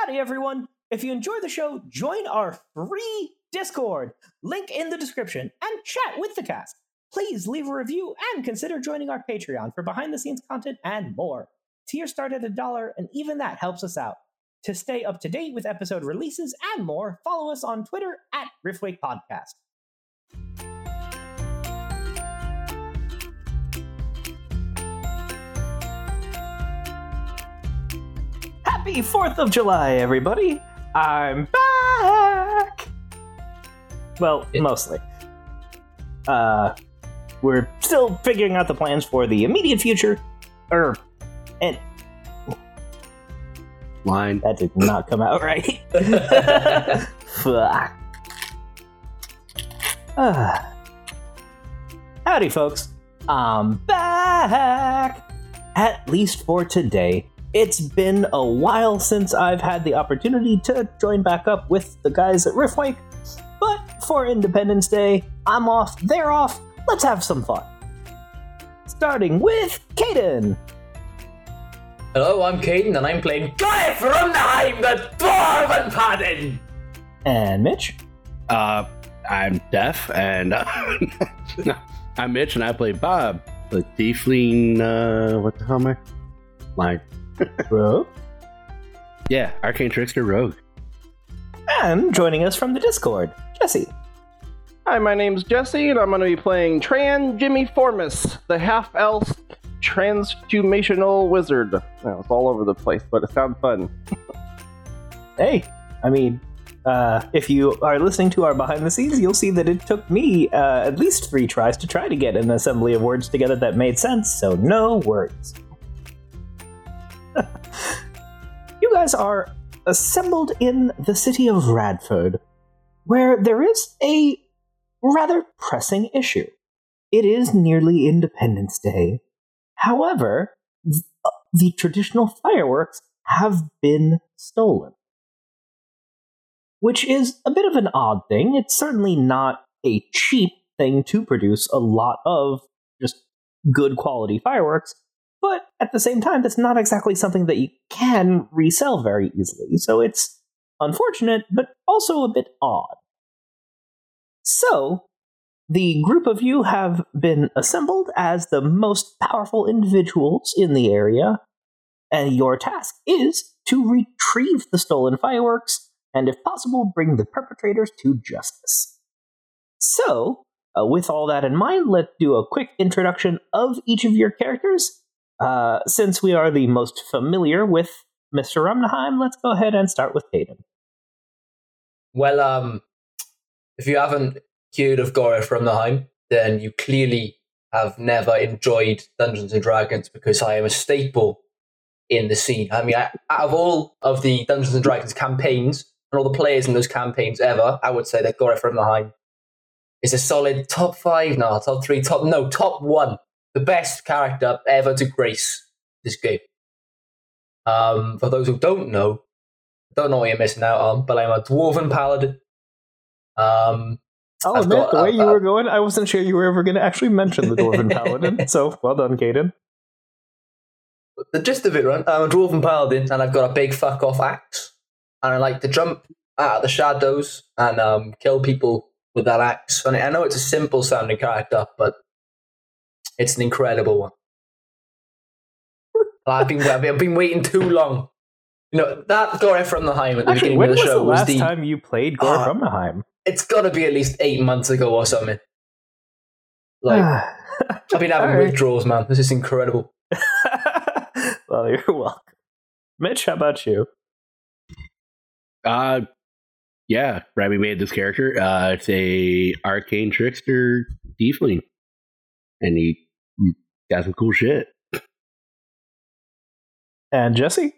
Howdy, everyone. If you enjoy the show, join our free Discord, link in the description, and chat with the cast. Please leave a review and consider joining our Patreon for behind the scenes content and more. Tier start at a dollar, and even that helps us out. To stay up to date with episode releases and more, follow us on Twitter at Riftwake Happy 4th of July, everybody! I'm back! Well, mostly. Uh, we're still figuring out the plans for the immediate future. Er, and Line. that did not come out right. Fuck. Ah. Howdy, folks. I'm back! At least for today. It's been a while since I've had the opportunity to join back up with the guys at Riftwake, but for Independence Day, I'm off, they're off, let's have some fun. Starting with Caden. Hello, I'm Caden, and I'm playing Guy from Nheim, the Dwarven Paladin! And Mitch. Uh, I'm deaf, and uh, I'm Mitch, and I play Bob, the Tiefling. Uh, what the hell am I? Line. Bro. Yeah, Arcane Trickster Rogue. And joining us from the Discord, Jesse. Hi, my name's Jesse, and I'm going to be playing Tran Jimmy Formis, the half elf transhumational wizard. Well, it's all over the place, but it sounds fun. Hey, I mean, uh, if you are listening to our behind the scenes, you'll see that it took me uh, at least three tries to try to get an assembly of words together that made sense, so no worries. you guys are assembled in the city of Radford, where there is a rather pressing issue. It is nearly Independence Day. However, th- the traditional fireworks have been stolen which is a bit of an odd thing. It's certainly not a cheap thing to produce a lot of just good quality fireworks, but at the same time, that's not exactly something that you can resell very easily. So it's unfortunate, but also a bit odd. So, the group of you have been assembled as the most powerful individuals in the area, and your task is to retrieve the stolen fireworks and if possible, bring the perpetrators to justice. So, uh, with all that in mind, let's do a quick introduction of each of your characters. Uh, since we are the most familiar with Mr. Rumnheim, let's go ahead and start with Caden. Well, um, if you haven't heard of Gore from Nheim, then you clearly have never enjoyed Dungeons and Dragons because I am a staple in the scene. I mean, I, out of all of the Dungeons and Dragons campaigns and all the players in those campaigns ever, I would say that Gore from Nheim is a solid top five, no, top three, top no, top one, the best character ever to grace this game. Um, for those who don't know, don't know what you're missing out on, but I'm a dwarven paladin. Um, I'll I've admit, got- the way I've- you were I've- going, I wasn't sure you were ever going to actually mention the Dwarven Paladin, so well done, Caden. the gist of it, right? I'm a dwarven paladin, and I've got a big fuck off axe, and I like to jump out of the shadows and um, kill people with that axe. And I know it's a simple sounding character, but it's an incredible one. I've been I've been- waiting too long. You know that Gore from the Heim at the Actually, beginning when of the was show the was last the. time you played Gore from the Rumnheim? It's got to be at least eight months ago or something. Like I've been having Alright. withdrawals, man. This is incredible. well, you're welcome. Mitch, how about you? Uh, yeah, Rabbi made this character. Uh, it's a arcane trickster tiefling, and he got some cool shit. And Jesse?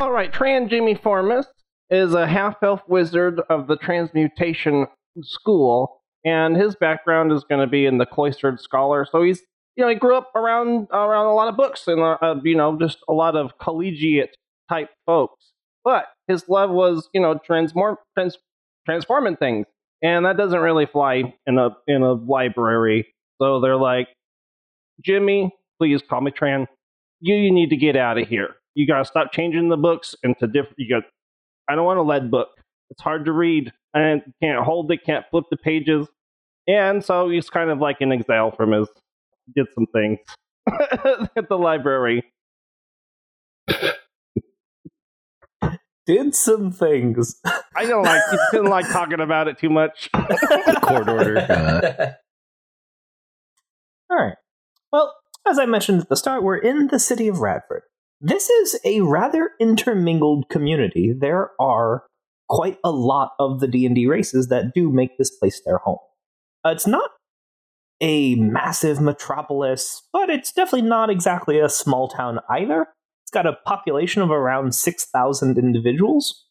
All right, Tran Jimmy Formus is a half elf wizard of the transmutation school, and his background is going to be in the cloistered scholar. So he's, you know, he grew up around around a lot of books and uh, uh, you know just a lot of collegiate type folks. But his love was, you know, transform trans, transforming things, and that doesn't really fly in a in a library. So they're like, Jimmy, please call me Tran. You, you need to get out of here. you gotta stop changing the books into different. You got. I don't want a lead book. It's hard to read and can't hold it, can't flip the pages, and so he's kind of like an exile from his. Did some things at the library. Did some things. I don't like. He didn't like talking about it too much. Court order. Uh, All right. Well, as I mentioned at the start, we're in the city of Radford. This is a rather intermingled community. There are quite a lot of the D&D races that do make this place their home. Uh, it's not a massive metropolis, but it's definitely not exactly a small town either. It's got a population of around 6,000 individuals.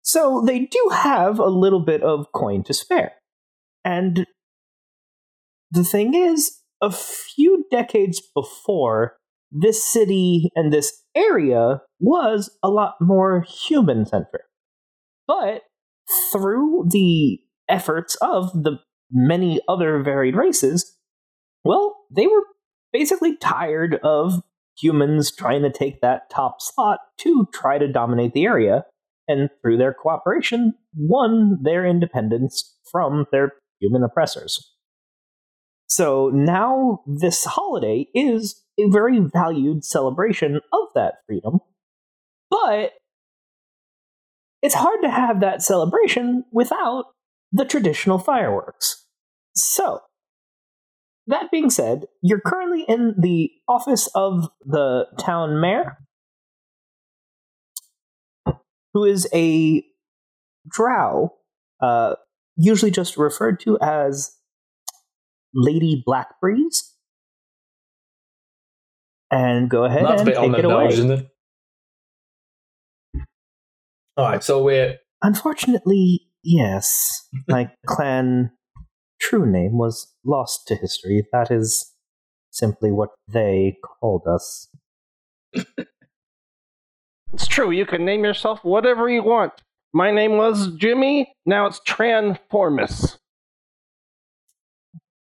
So they do have a little bit of coin to spare. And the thing is, a few decades before, this city and this area was a lot more human centric. But through the efforts of the many other varied races, well, they were basically tired of humans trying to take that top slot to try to dominate the area, and through their cooperation, won their independence from their human oppressors. So now this holiday is a very valued celebration of that freedom, but it's hard to have that celebration without the traditional fireworks. So, that being said, you're currently in the office of the town mayor, who is a drow, uh, usually just referred to as Lady Blackbreeze. And go ahead That's a and bit on take the it away. nose, isn't it? All right, so we're Unfortunately, yes. My clan true name was lost to history. That is simply what they called us. It's true. You can name yourself whatever you want. My name was Jimmy. Now it's Transformus.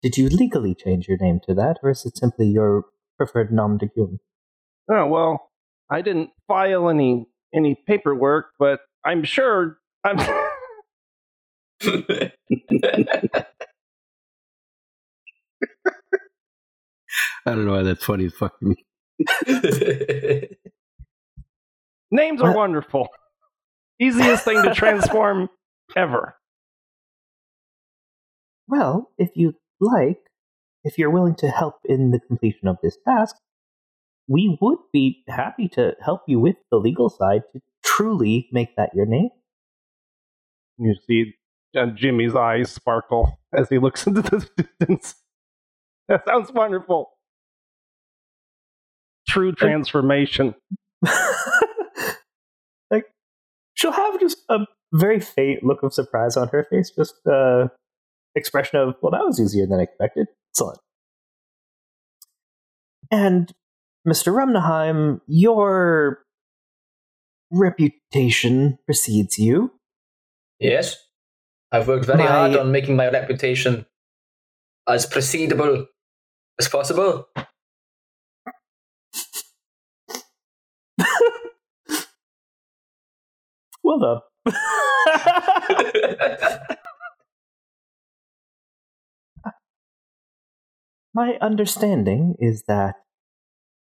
Did you legally change your name to that, or is it simply your preferred nom de plume? Oh well, I didn't file any any paperwork, but I'm sure I'm. I don't know why that's funny as fuck to me. Names are wonderful. Easiest thing to transform ever. Well, if you like, if you're willing to help in the completion of this task, we would be happy to help you with the legal side to truly make that your name. You see uh, Jimmy's eyes sparkle as he looks into the distance. That sounds wonderful. True transformation. like she'll have just a very faint look of surprise on her face, just uh expression of, well, that was easier than I expected. Excellent. And Mr. Remneheim, your reputation precedes you. yes, I've worked very My- hard on making my reputation as precedable as possible. Well done. My understanding is that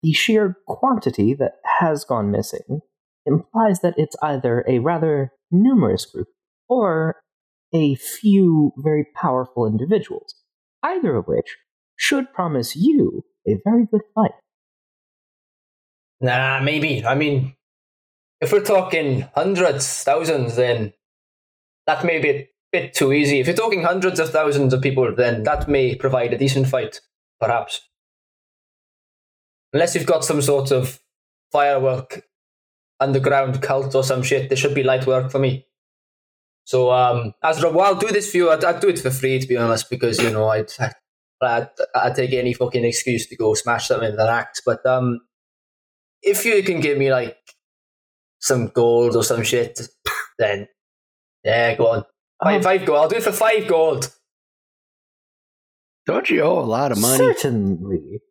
the sheer quantity that has gone missing implies that it's either a rather numerous group or a few very powerful individuals, either of which should promise you a very good fight. nah, maybe. I mean, if we're talking hundreds, thousands, then that may be a bit too easy. If you're talking hundreds of thousands of people, then that may provide a decent fight, perhaps. Unless you've got some sort of firework underground cult or some shit, there should be light work for me. So, um, as well, I'll do this for you. I'd, I'd do it for free, to be honest, because you know I'd, I'd I'd take any fucking excuse to go smash something with an axe. But um, if you can give me like some gold or some shit, then yeah, go on. Five, five gold. I'll do it for five gold. Don't you owe a lot of money? Certainly.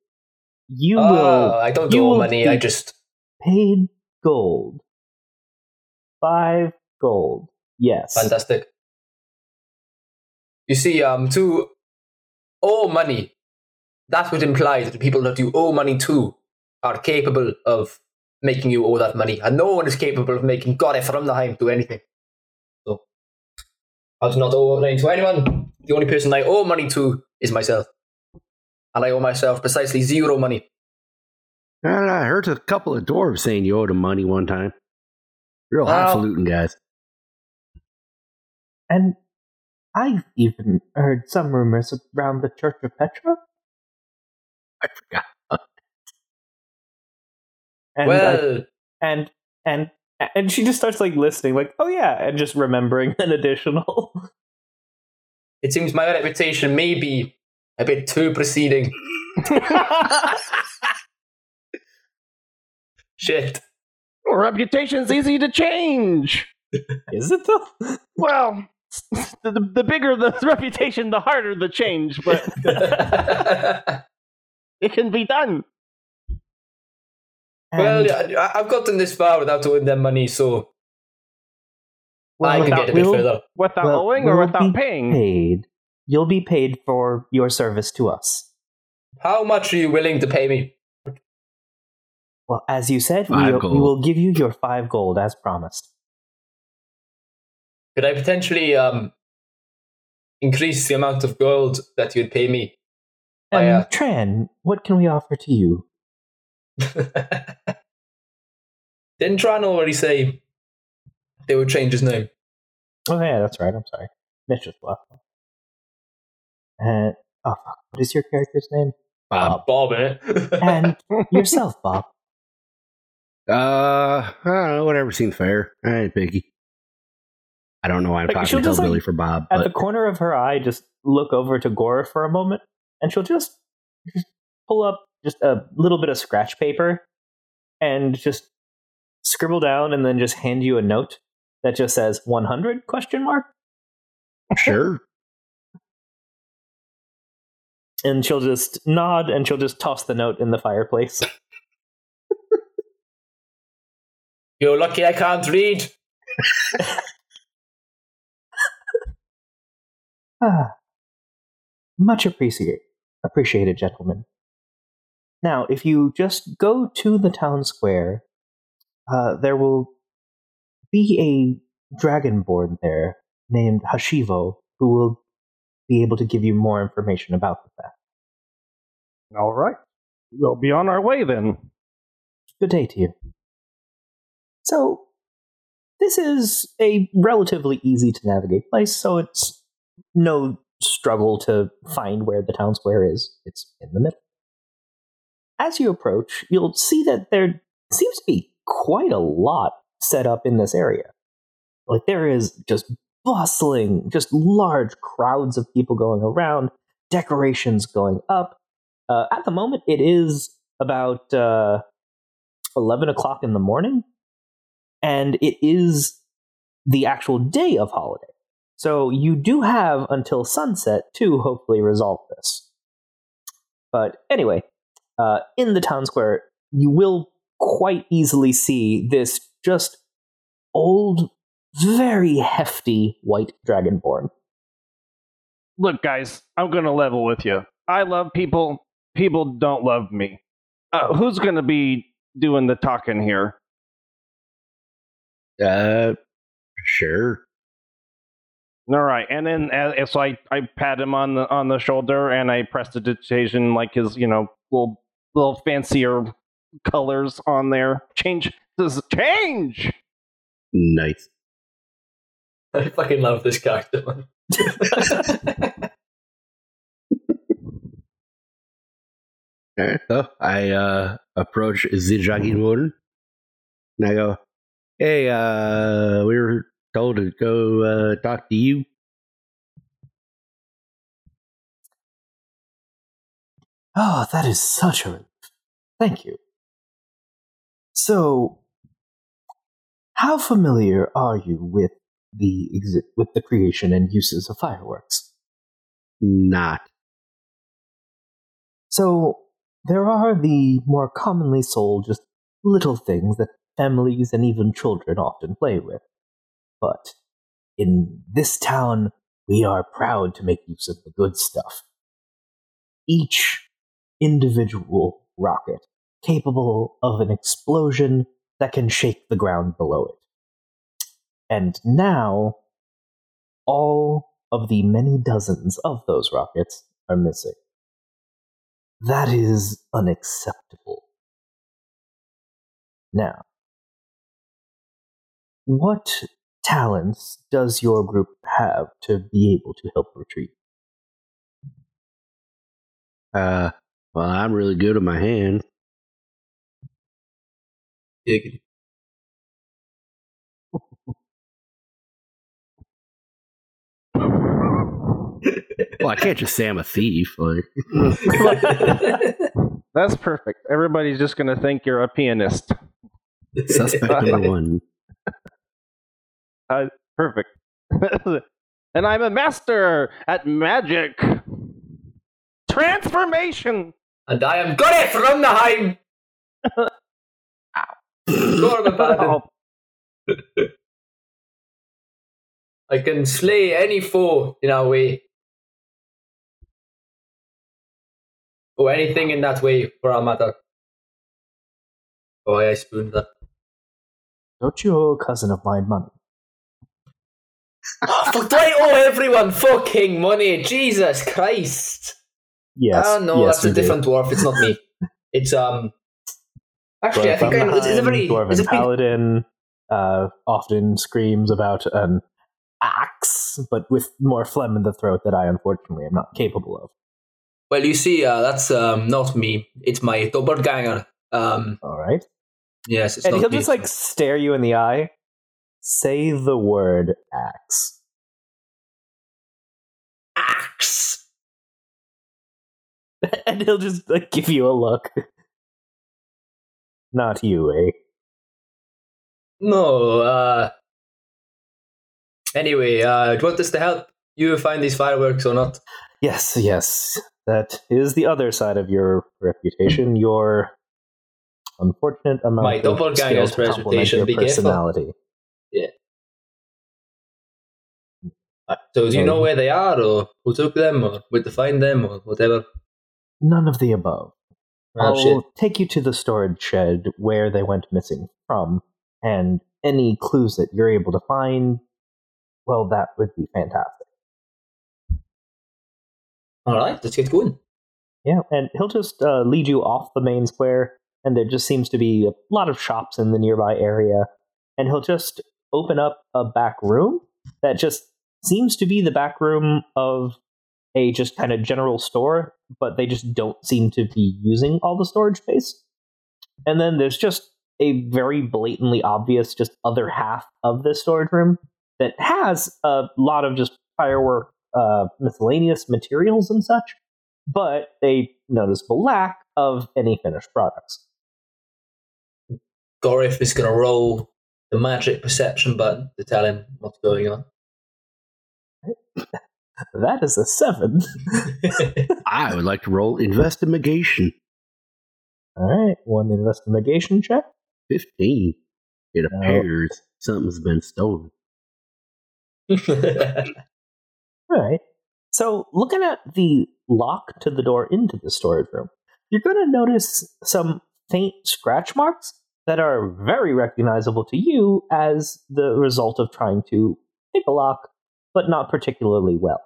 You Oh, will I don't owe money. I just paid gold. Five gold. Yes. Fantastic. You see, um, to owe money, that would imply that the people that you owe money to are capable of making you owe that money, and no one is capable of making Gore from the Heim do anything. So, I do not owe money to anyone. The only person I owe money to is myself, and I owe myself precisely zero money. And I heard a couple of dwarves saying you owed them money one time. Real Well- highfalutin guys. And I've even heard some rumors around the Church of Petra. I forgot. And I- well, and and and she just starts like listening, like, oh yeah, and just remembering an additional. it seems my reputation may be a bit too preceding. Shit. Reputation's easy to change. Is it though? Well, the, the, bigger the reputation, the harder the change, but it can be done. well, And- I've gotten this far without owing them money, so well, I can without- get a bit we'll- further. Without well, owing or without be paying? Paid. You'll be paid for your service to us. How much are you willing to pay me? Well, as you said, we, we will give you your five gold as promised. Could I potentially um increase the amount of gold that you'd pay me? I, And uh, Tran, what can we offer to you? Didn't Tran already say they would change his name? Oh yeah, that's right. I'm sorry. Mitch just left. And oh fuck, what is your character's name? Uh, Bob, eh? And yourself, Bob. Uh, I don't know. Whatever seems fair. I ain't picky. I don't know why I'm Like, talking she'll just, like, for Bob, At but the corner of her eye, just look over to Gora for a moment, and she'll just, just pull up just a little bit of scratch paper and just scribble down, and then just hand you a note that just says 100 question mark. sure. And she'll just nod, and she'll just toss the note in the fireplace. You're lucky I can't read. Ah, much appreciated, appreciated, gentlemen. Now, if you just go to the town square, uh, there will be a dragonborn there named Hashivo who will be able to give you more information about the fact. All right. We'll be on our way then. Good day to you. So, this is a relatively easy to navigate place, so it's no struggle to find where the town square is. It's in the middle. As you approach, you'll see that there seems to be quite a lot set up in this area. Like, there is just bustling, just large crowds of people going around, decorations going up. Uh, at the moment, it is about. Uh, 11 o'clock in the morning and it is the actual day of holiday so you do have until sunset to hopefully resolve this but anyway uh, in the town square you will quite easily see this just old very hefty white dragonborn Look, guys, I'm going to level with you. I love people. People don't love me. Uh, who's going to be doing the talking here? Uh, sure. All right, and then uh, so I, I pat him on the on the shoulder and I prestidigitation like his you know little little fancier colors on there. Change this change. Nice. I fucking love this character, man. All right. So I uh, approach the dragonborn and I go, "Hey, uh, we were told to go uh, talk to you." Oh, that is such a relief. Thank you. So, how familiar are you with the exi- with the creation and uses of fireworks? Not. So, there are the more commonly sold, just little things that families and even children often play with. But in this town, we are proud to make use of the good stuff. Each individual rocket capable of an explosion that can shake the ground below it. And now, all of the many dozens of those rockets are missing. That is unacceptable. Now, what talents does your group have to be able to help retrieve? Uh, well, I'm really good with my hands. Giggity. Well, I can't just say I'm a thief. Like, That's perfect. Everybody's just going to think you're a pianist. suspect number one. Uh, perfect. and I'm a master at magic. Transformation. and I am Gore from the Heim. of. Oh, I can slay any foe in our way. Or anything in that way, for our matter. Oh, I spooned that. Don't you owe a cousin of mine money? Fuck, do I owe everyone fucking money? Jesus Christ. Yes. oh, no, yes, that's a you do. different dwarf. It's not me. It's, um. Actually, I think I, it's, it's a very. Dwarven Is it been, paladin uh, often screams about an axe, but with more phlegm in the throat that I unfortunately am not capable of. well, you see, uh, that's um, not me. It's my doppelganger. Um, All right. yes, it's and not he'll me. just like stare you in the eye. Say the word axe. axe. and he'll just like give you a look. Not you, eh? No, uh. Anyway, uh, do you want us to help you find these fireworks or not? Yes, yes. That is the other side of your reputation. Your unfortunate amount My of skill to complement your careful. personality. Uh, So, do you know where they are, or who took them, or where to find them, or whatever? None of the above. Oh, I'll take you to the storage shed where they went missing from, and any clues that you're able to find, well, that would be fantastic. All right, let's get going. Yeah, and he'll just uh, lead you off the main square, and there just seems to be a lot of shops in the nearby area, and he'll just open up a back room that just seems to be the back room of a just kind of general store, but they just don't seem to be using all the storage space. And then there's just a very blatantly obvious just other half of this storage room that has a lot of just firework uh, miscellaneous materials and such, but a noticeable lack of any finished products. Gorif is going to roll the magic perception button to tell him what's going on. That is a seven. I would like to roll investigation. All right, one investigation check. 15. It No. appears something's been stolen. All right. So, looking at the lock to the door into the storage room, you're going to notice some faint scratch marks that are very recognizable to you as the result of trying to pick a lock, but not particularly well.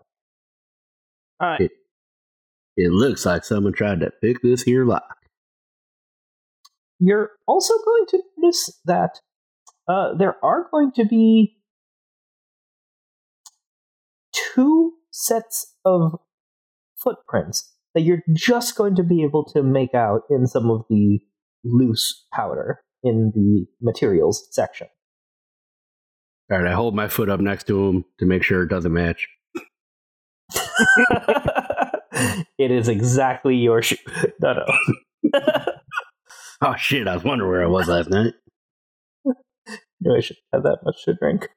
uh, It, it looks like someone tried to pick this here lock. You're also going to notice that uh, there are going to be two sets of footprints that you're just going to be able to make out in some of the loose powder in the materials section. All right, I hold my foot up next to him to make sure it doesn't match. it is exactly your shoe. No, no. Oh shit, I was wondering where I was last night. No, I should have that much to drink.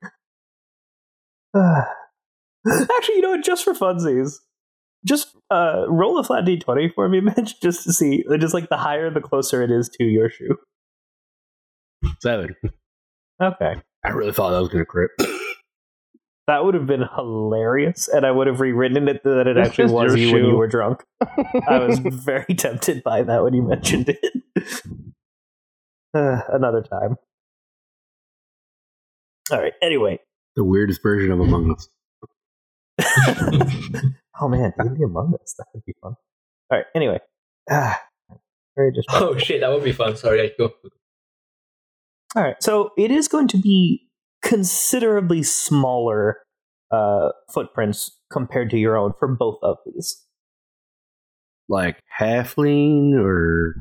Actually, you know what? Just for funsies, just uh, roll a flat d20 for me, Mitch, just to see. Just like the higher, the closer it is to your shoe. Seven. Okay. I really thought that was going to crit. That would have been hilarious, and I would have rewritten it that it actually was your you when you were drunk. I was very tempted by that when you mentioned it. Uh, another time. All right. Anyway. The weirdest version of Among Us. oh man, D&D Among Us. That would be fun. All right. Anyway. Ah, very distracting. Oh shit, that would be fun. Sorry, I go. All right. So it is going to be considerably smaller uh, footprints compared to your own for both of these. Like halfling or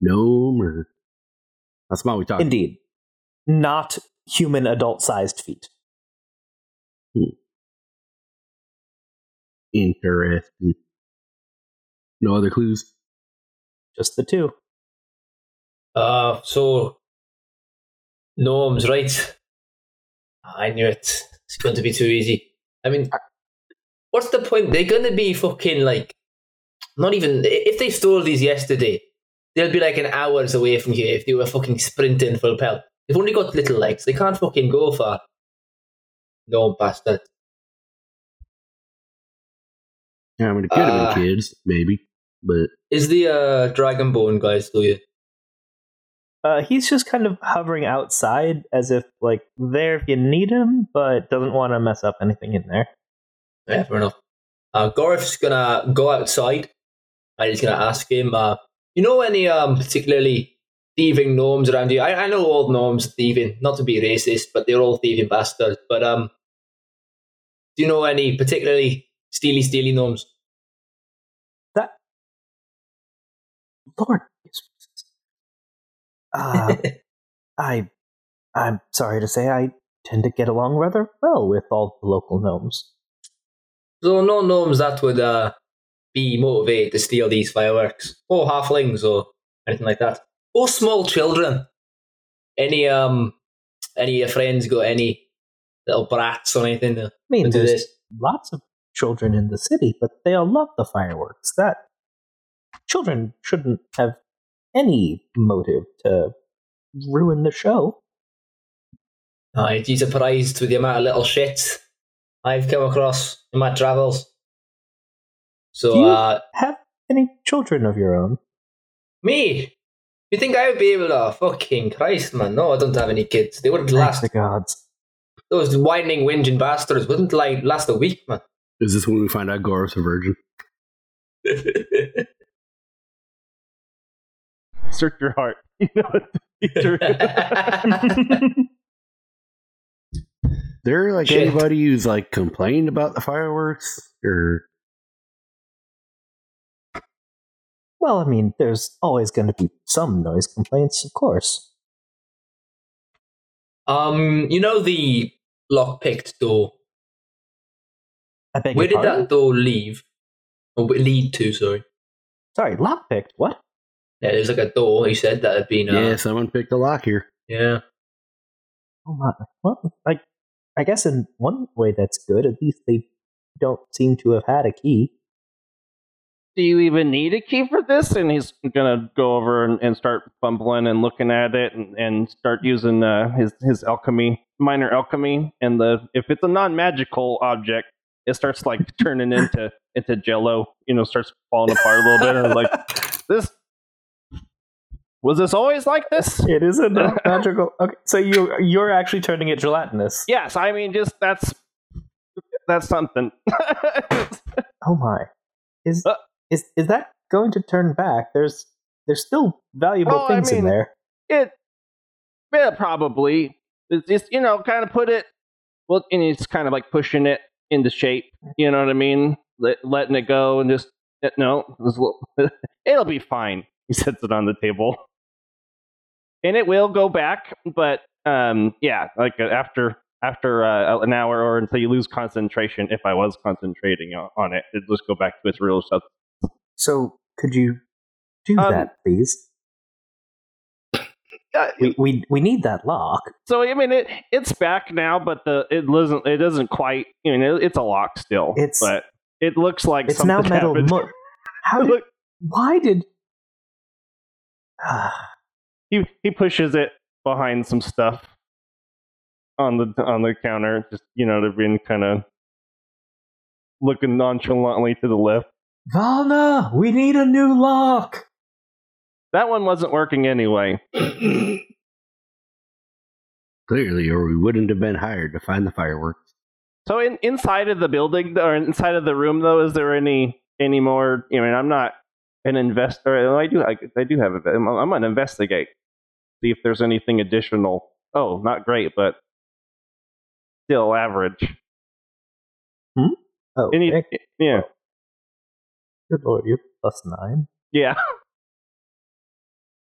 gnome or. That's what we talking Indeed. Not human adult sized feet. Interesting. No other clues? Just the two. Uh, so gnomes, right? I knew it. It's going to be too easy. I mean, what's the point? They're going to be fucking like, not even if they stole these yesterday, they'll be like an hours away from here if they were fucking sprinting full pelt. They've only got little legs. They can't fucking go far. No bastard. Yeah, I mean, it could have Uh, been kids, maybe. But Is the uh, Dragonborn guy still here? Uh, he's just kind of hovering outside as if, like, there if you need him, but doesn't want to mess up anything in there. Yeah, fair enough. Uh, Gorif's gonna go outside and he's gonna ask him, uh, you know any um particularly thieving gnomes around here? I, I know all gnomes are thieving, not to be racist, but they're all thieving bastards. But um, do you know any particularly steely, steely gnomes? That. Lord. Uh, I. I'm sorry to say, I tend to get along rather well with all the local gnomes. So no gnomes that would uh be motivated to steal these fireworks, or halflings, or anything like that, or small children. Any um, any of your friends got any little brats or anything to, I mean, to there's this? lots of children in the city, but they all love the fireworks. That children shouldn't have any motive to ruin the show. I'd be surprised with the amount of little shit I've come across in my travels. So, Do you- uh, Have any children of your own? me, you think I would be able to? Fucking Christ, man. No, I don't have any kids. They wouldn't Thank last. the gods. Those whining, whinging bastards wouldn't like last a week, man. is this when we find out Gorof's a virgin? Search your heart. You know the there like Shit. anybody who's like complained about the fireworks or Well, I mean, there's always going to be some noise complaints, of course. um, you know the lock-picked door. I beg Where your did pardon? that door leave? Or lead to? Sorry. Sorry, lockpicked. What? Yeah, there's like a door. He said that had been. Uh, yeah, someone picked a lock here. Yeah. Oh my! Well, like, I guess in one way that's good. At least they don't seem to have had a key. Do you even need a key for this? And he's gonna go over and, and start fumbling and looking at it and, and start using uh, his his alchemy, minor alchemy. And the if it's a non magical object, it starts like turning into into jello. You know, starts falling apart a little bit. And like this was this always like this? It is a magical. Okay, so you you're actually turning it gelatinous. Yes, I mean just that's that's something. Oh my! Is Uh. is is that going to turn back? There's there's still valuable Oh, I things in there. it yeah probably it's just you know kind of put it well and he's kind of like pushing it into shape you know what i mean Let, letting it go and just no it'll be fine he sets it on the table and it will go back but um yeah like uh, after after uh, an hour or until you lose concentration if i was concentrating on, it it'll just go back to its real stuff So could you do Um, that, please? uh, We, we we need that lock. So I mean, it it's back now, but the it doesn't it doesn't quite. I mean, it, it's a lock still. It's- but it looks like It's now metal. Mo- How did? Why did? he he pushes it behind some stuff on the on the counter. Just you know, they've been kind of looking nonchalantly to the left. Valna, we need a new lock. That one wasn't working anyway. Clearly, or we wouldn't have been hired to find the fireworks. So in, inside of the building or inside of the room though, is there any any more? I mean, I'm not an investor. I do I, I do have a. I'm, I'm gonna investigate, see if there's anything additional. Oh, not great, but still average. Hmm? Oh, Any, okay. Eh, yeah, good lord, you're plus nine. yeah.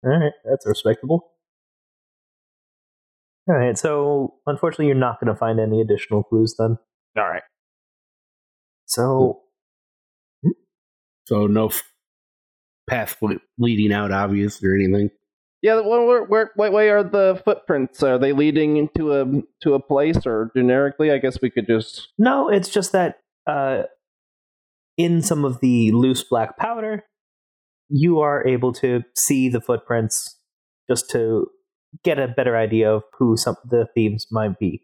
All right, that's respectable. All right, so unfortunately, you're not going to find any additional clues then. All right. So, hmm. Hmm? So no f- path leading out, obvious or anything. Yeah, where, where, where, what way are the footprints? Are they leading into a to a place or generically? I guess we could just. no, it's just that uh, in some of the loose black powder, you are able to see the footprints just to get a better idea of who some the thieves might be.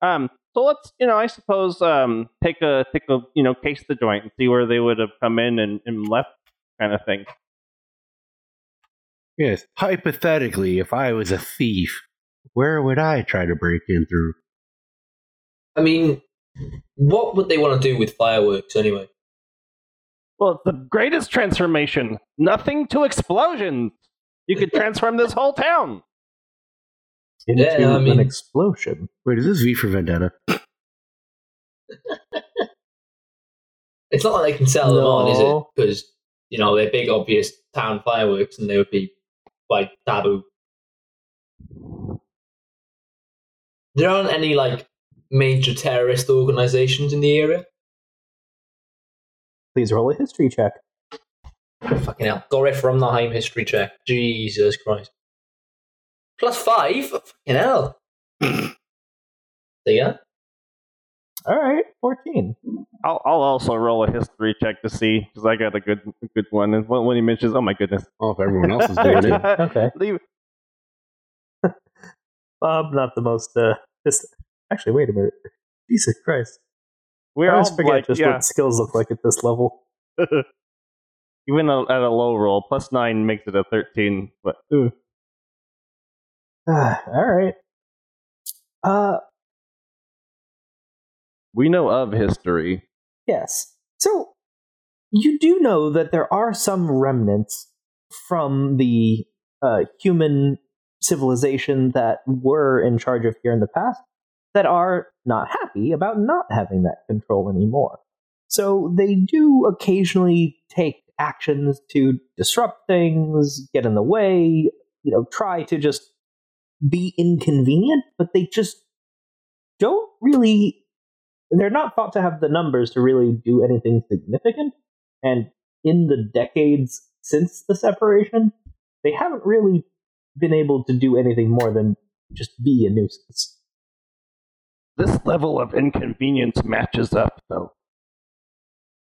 Um. So let's, you know, I suppose, um, take a take a you know case the joint and see where they would have come in and, and left, kind of thing. Yes. Hypothetically, if I was a thief, where would I try to break in through? I mean, what would they want to do with fireworks anyway? Well, it's the greatest transformation. Nothing to explosions. You could transform this whole town. Into Yeah, I mean- an explosion. Wait, is this V for Vendetta? It's not like they can sell them on, is it? Because you know they're big, obvious town fireworks, and they would be like taboo. There aren't any like major terrorist organizations in the area. Please roll a history check. Fucking hell, Gore from the Heim history check. Jesus Christ. Plus five. Fucking hell. there you go. All right, fourteen. I'll, I'll also roll a history check to see because I got a good a good one. And when when he mentions, oh my goodness, Oh, if everyone else is doing it. Okay. Leave- Bob, not the most. Uh, just actually, wait a minute. Jesus Christ! we're I always forget like, just yeah, what skills look like at this level. even a, at a low roll, plus nine makes it a thirteen. But ooh. Ah, all right. Uh, we know of history. Yes. So you do know that there are some remnants from the uh, human civilization that were in charge of here in the past that are not happy about not having that control anymore. So they do occasionally take actions to disrupt things, get in the way, you know, try to just be inconvenient, but they just don't really they're not thought to have the numbers to really do anything significant. And in the decades since the separation, they haven't really been able to do anything more than just be a nuisance. This level of inconvenience matches up, though.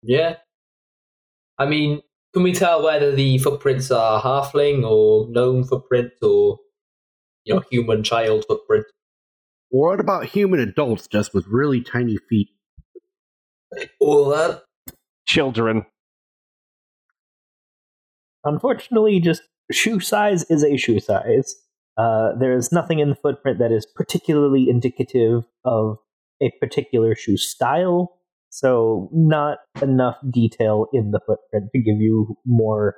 Yeah. I mean, can we tell whether the footprints are halfling or gnome footprint or you know human child footprint? What about human adults just with really tiny feet? All that. Children. Unfortunately, just shoe size is a shoe size. Uh, there is nothing in the footprint that is particularly indicative of a particular shoe style, so not enough detail in the footprint to give you more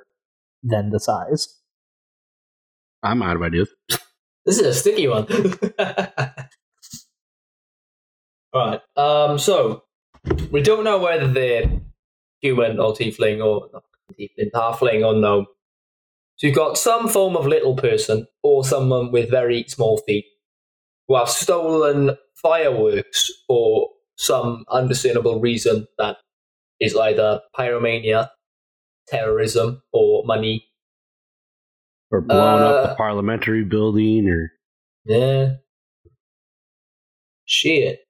than the size. I'm out of ideas. This is a sticky one. Alright. Um so we don't know whether they're human or tiefling or not tiefling, halfling or gnome. So you've got some form of little person or someone with very small feet who have stolen fireworks for some undiscernible reason that is either pyromania, terrorism, or money. Or blowing up Uh, the parliamentary building, or Yeah. Shit.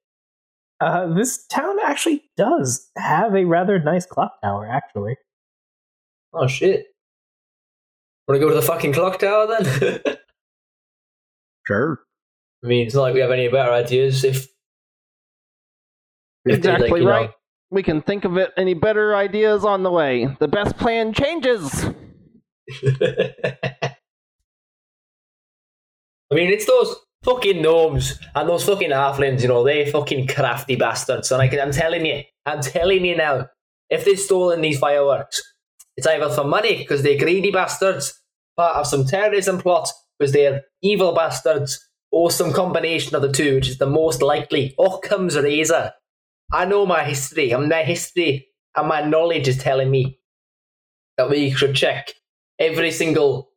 Uh, this town actually does have a rather nice clock tower, actually. Oh shit. Want to go to the fucking clock tower then? Sure. I mean, it's not like we have any better ideas. If, if they, like, Exactly know- right. We can think of it. Any better ideas on the way? The best plan changes. I mean, it's those fucking gnomes and those fucking halflings, you know, they're fucking crafty bastards. And I can, I'm telling you, I'm telling you now, if they've stolen these fireworks, it's either for money because they're greedy bastards, part of some terrorism plot because they're evil bastards, or some combination of the two, which is the most likely. Occam's razor. I know my history. and my history and my knowledge is telling me that we should check every single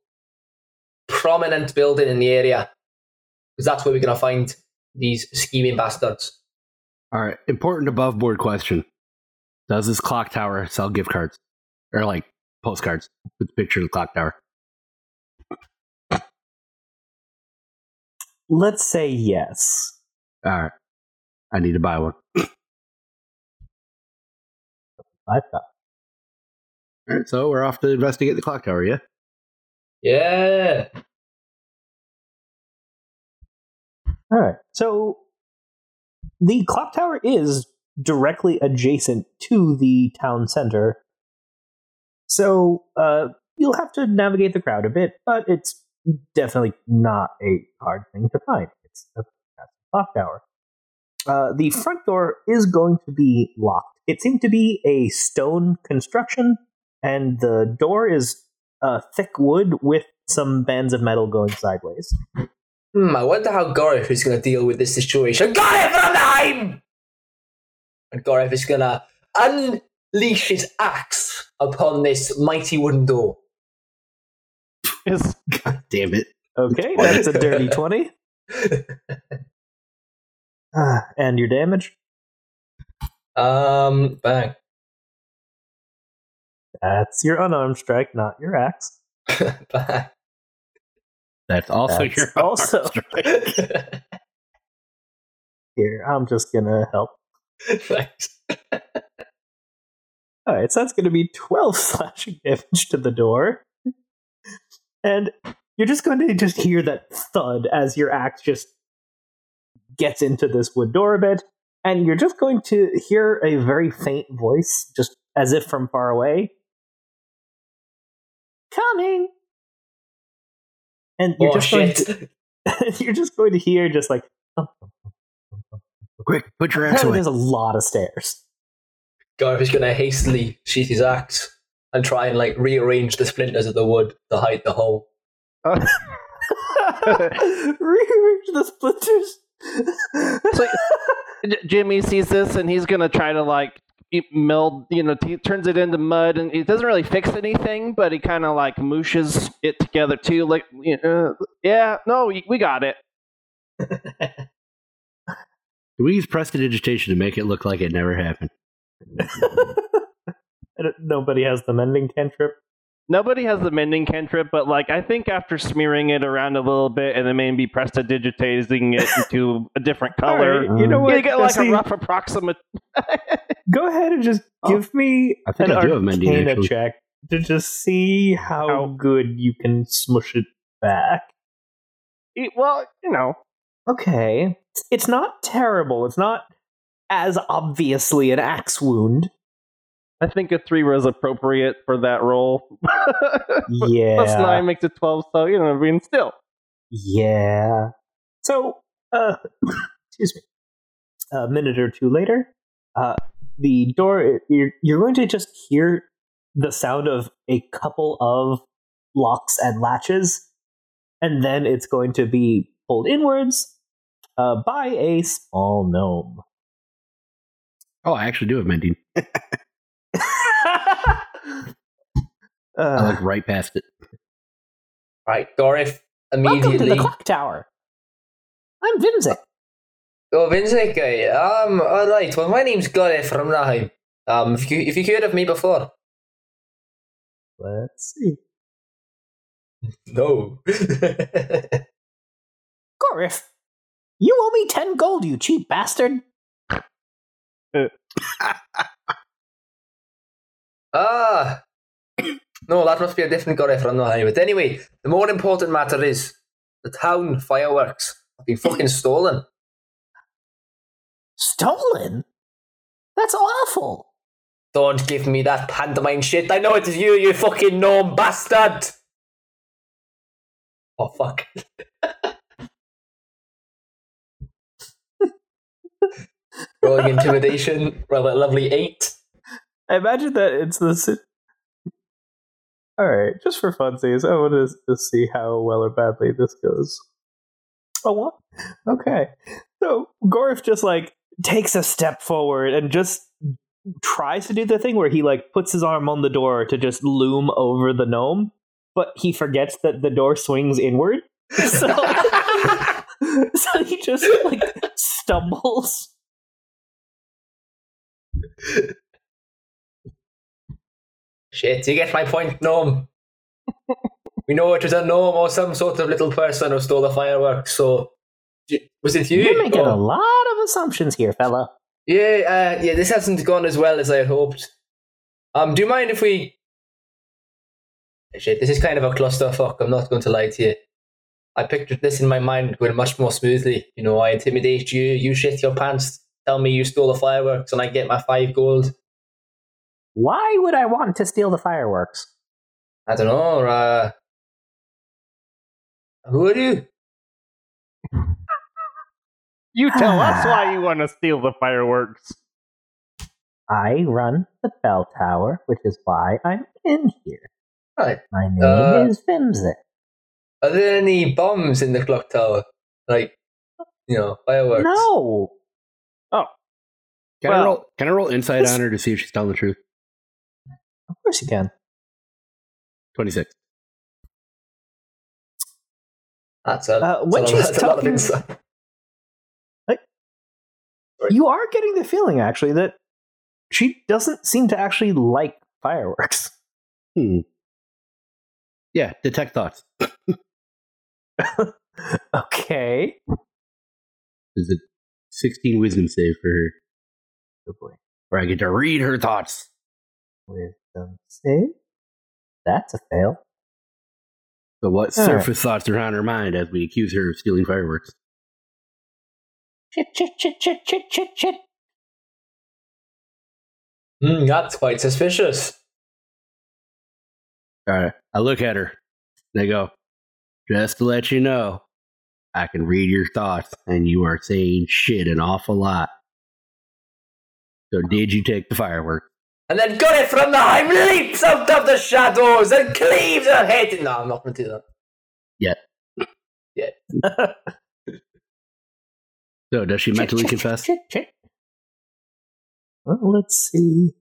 prominent building in the area because that's where we're going to find these scheming bastards. All right. Important above board question. Does this clock tower sell gift cards? Or like postcards with a picture of the clock tower? Let's say yes. All right. I need to buy one. I've got. All right. So we're off to investigate the clock tower, yeah? Yeah. All right. So the clock tower is directly adjacent to the town center. So uh, you'll have to navigate the crowd a bit, but it's definitely not a hard thing to find. It's a clock tower. Uh, the front door is going to be locked. It seemed to be a stone construction, and the door is uh, thick wood with some bands of metal going sideways. Hmm, I wonder how Gorif is going to deal with this situation. Gorif Valheim! And Gorif is going to unleash his axe upon this mighty wooden door. Is God damn it. Okay, that's a dirty 20. Ah, and your damage? um, bang. That's your unarmed strike, not your axe. bang. That's also That's your also-. Here, I'm just gonna help. Thanks. Alright, so that's gonna be 12 slashing damage to the door. And you're just going to just hear that thud as your axe just gets into this wood door a bit. And you're just going to hear a very faint voice, just as if from far away. Coming! And you're oh, just going shit. to you're just going to hear just like Quick, put your axe apparently away. there's a lot of stairs. Gareth is going to hastily sheath his axe and try and like rearrange the splinters of the wood to hide the hole. uh, Rearrange the splinters. J- Jimmy sees this and he's gonna try to like meld, you know, he turns it into mud and it doesn't really fix anything, but he kind of like mooshes it together too. Like, you know, yeah, no, we, we got it. We use prestidigitation to make it look like it never happened? Nobody has the mending cantrip. Nobody has the mending cantrip, but like I think after smearing it around a little bit and then maybe prestidigitating it into a different color, Alright, you know what? you get like Jesse? a rough approximate. Go ahead and just Oh. give me I think an I do have mending, Arcana actually. check to just see how How- good you can smush it back. E- Well, you know, Okay, it's not terrible. It's not as obviously an axe wound. I think a three was appropriate for that role. Yeah, Plus nine makes it twelve, so you know, I mean, still. Yeah. So, uh, excuse me. A minute or two later, uh, the door, you're, you're going to just hear the sound of a couple of locks and latches, and then it's going to be pulled inwards uh, by a small gnome. Oh, I actually do have mending. I uh, look right past it. Right, Gorif welcome to immediately. the clock tower. I'm Vimzik. Oh, Vincent guy. Um, all right. Well, my name's Gorif from Naheim. Um, if you if you heard of me before, Let's see. no. Gorif, you owe me 10 gold, you cheap bastard. ah, No, that must be a different guy from the high. But anyway, the more important matter is the town fireworks have been fucking stolen. Stolen? That's awful. Don't give me that pantomime shit. I know it is you, you fucking gnome bastard. Oh fuck. Rolling intimidation, well, a lovely eight. I imagine that it's the. All right, just for funsies, I want to just see how well or badly this goes. Oh, what? Okay. So Gorf just like takes a step forward and just tries to do the thing where he like puts his arm on the door to just loom over the gnome, but he forgets that the door swings inward. So, so he just like stumbles. Shit, you get my point, gnome. we know it was a gnome or some sort of little person who stole the fireworks, so. Was it you? You're making a lot of assumptions here, fella. Yeah, uh, yeah, this hasn't gone as well as I had hoped. Um, do you mind if we. Shit, this is kind of a clusterfuck, I'm not going to lie to you. I pictured this in my mind going much more smoothly. You know, I intimidate you, you shit your pants, tell me you stole the fireworks, and I get my five gold. Why would I want to steal the fireworks? I don't know, uh. Who are you? You tell us why you want to steal the fireworks. I run the bell tower, which is why I'm in here. Right. My name Uh, is Vimsit. Are there any bombs in the clock tower? Like, you know, fireworks? No, Oh. Can, I roll, can I roll insight this- on her to see if she's telling the truth? Of course you can. 26. That's a, Uh, that's when a, she's that's a lot talking- insight. You are getting the feeling, actually, that she doesn't seem to actually like fireworks. Hmm. Yeah, detect thoughts. okay. Is it 16 wisdom save for her? Oh boy. Where I get to read her thoughts. Wisdom save. That's a fail. So, what All surface thoughts are on her mind as we accuse her of stealing fireworks? Chit, chit, chit, chit, chit, chit, chit. Hmm, that's quite suspicious. All right. I look at her. They go, just to let you know, I can read your thoughts, and you are saying shit an awful lot. So, did you take the fireworks? And then got it from the high leaps out of the shadows and cleaves her head. No, I'm not going to do that. Yeah. Yeah. So, does she mentally confess? Chit, chit. Well, let's see.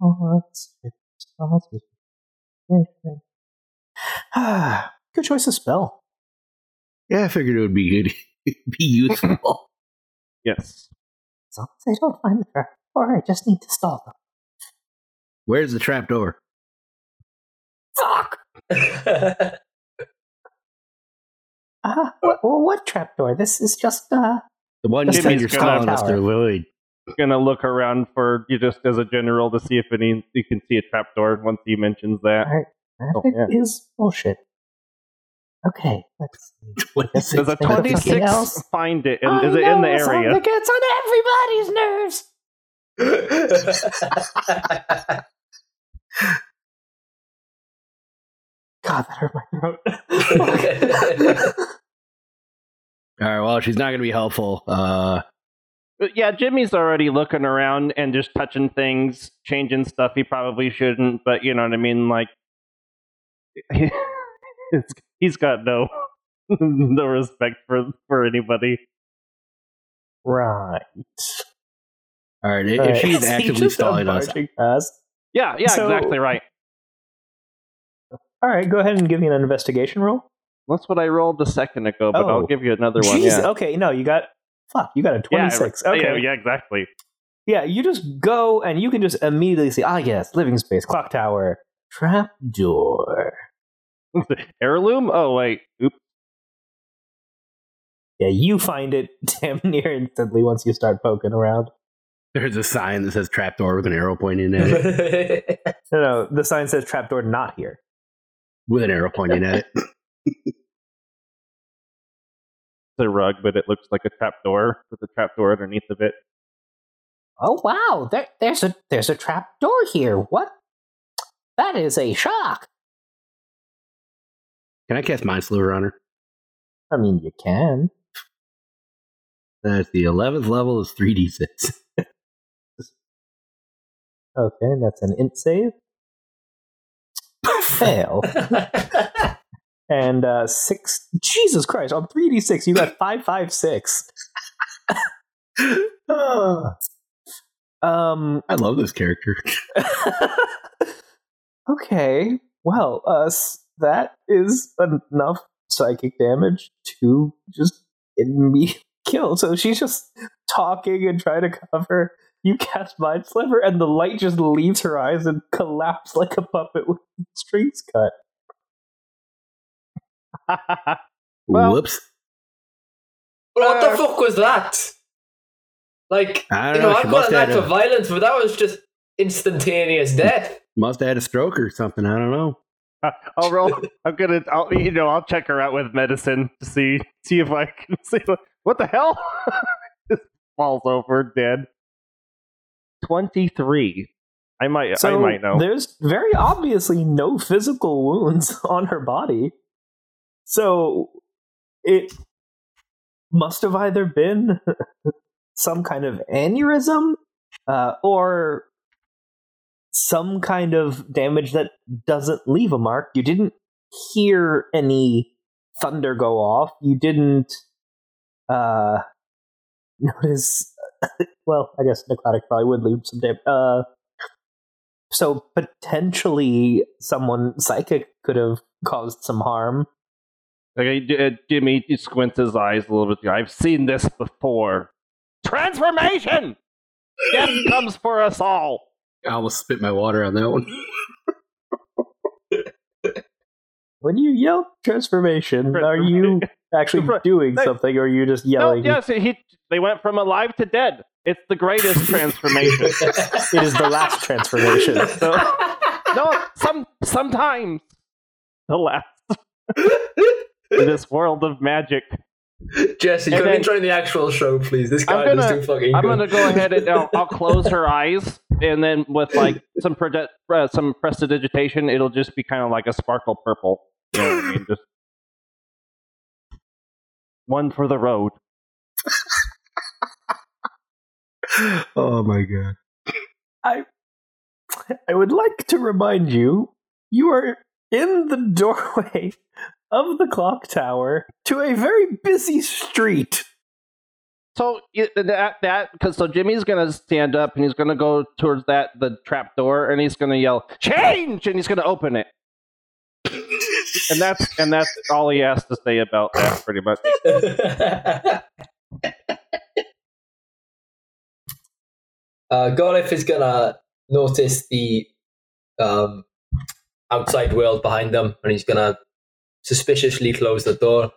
Oh, let's see. Ah, good choice of spell. Yeah, I figured it would be good, be useful. Yes. As long as I don't find the trap, or I just need to stall them. Where's the trap door? Fuck! Ah, what, what trapdoor? This is just, uh, The one Just you Jimmy's Peter's gonna- calling us to Tower. Gonna look around for you just as a general to see if any you can see a trapdoor once he mentions that. Alright, Oh, magic yeah. is bullshit. Okay, let's see. Does a Think of something twenty-six find it? And I is it in the know a song area? that gets on everybody's nerves. God, that hurt my throat. All right, well, she's not going to be helpful. Uh, But yeah, Jimmy's already looking around and just touching things, changing stuff he probably shouldn't. But you know what I mean? Like, it's, he's got no no respect for for anybody. right. All right, if Alright. she's Is he actively just stalling us, marching past? Yeah, yeah, So- exactly right. All right, go ahead and give me an investigation roll. That's what I rolled a second ago, but Oh. I'll give you another one. Jeez, Yeah. okay, no, you got fuck, you got a twenty-six. yeah, okay, yeah, exactly. Yeah, you just go and you can just immediately see, ah, yes, living space, clock tower, trap door. Heirloom? Oh wait, oops. Yeah, you find it damn near instantly once you start poking around. There's a sign that says trapdoor with an arrow pointing at it. No, no, the sign says trapdoor not here. with an arrow pointing at it. It's a rug, but it looks like a trapdoor with a trapdoor underneath of it. Oh wow, there, there's a there's a trapdoor here. What? That is a shock. Can I cast Mind Sliver on her? I mean, you can. That's the 11th level is 3d6. Okay, that's an int save. Fail. And uh six Jesus Christ, on 3d6, you got five five six. um I love this character. okay. Well, uh, that is enough psychic damage to just get me killed. So she's just talking and trying to cover. You cast Mind Sliver, and the light just leaves her eyes and collapse like a puppet with strings cut. Well- Whoops. what Uh, the fuck was that? Like, I you don't know, know. I She got must an have, act of violence, but that was just instantaneous death. must have had a stroke or something. I don't know. I'll roll. I'm gonna. I'll, you know, I'll check her out with medicine to see see if I can see what, what the hell. Falls over dead. Twenty three. I might. So I might know. There's very obviously no physical wounds on her body. So it must have either been some kind of aneurysm uh, or some kind of damage that doesn't leave a mark. You didn't hear any thunder go off. You didn't uh, notice. Well, I guess necrotic probably would leave some damage. Uh, so potentially, someone psychic could have caused some harm. Okay, J- uh, Jimmy squints his eyes a little bit. I've seen this before. Transformation. Death comes for us all. I almost spit my water on that one. When you yell transformation, are you actually Right. doing Hey. something, or are you just No, yelling? yes, he. They went from alive to dead. It's the greatest transformation. It is the last transformation. So, no, some sometimes the last in this world of magic. Jesse, And come then- in join the actual show, please. This I'm guy is gonna- too fucking I'm good. gonna go ahead and I'll, I'll close her eyes, and then with like some prede- uh, some prestidigitation, it'll just be kind of like a sparkle purple. You know what I mean? Just one for the road. oh my god. I I would like to remind you, you are in the doorway of the clock tower to a very busy street. So that that because so Jimmy's gonna stand up and he's gonna go towards that the trap door and he's gonna yell change and he's gonna open it and that's and that's all he has to say about that pretty much. uh, Gorif is gonna notice the um, outside world behind them, and he's gonna suspiciously close the door.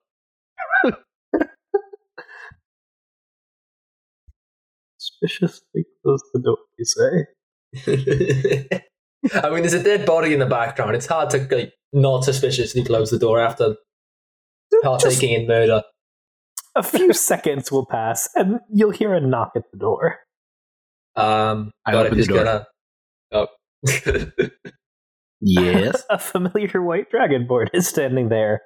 Suspiciously close the door, you say? I mean, there's a dead body in the background. It's hard to like, not suspiciously close the door after Just partaking in murder. a few seconds will pass, and you'll hear a knock at the door. Um, I Gorif open the door. gonna. Oh. Yes. A familiar white dragonborn is standing there.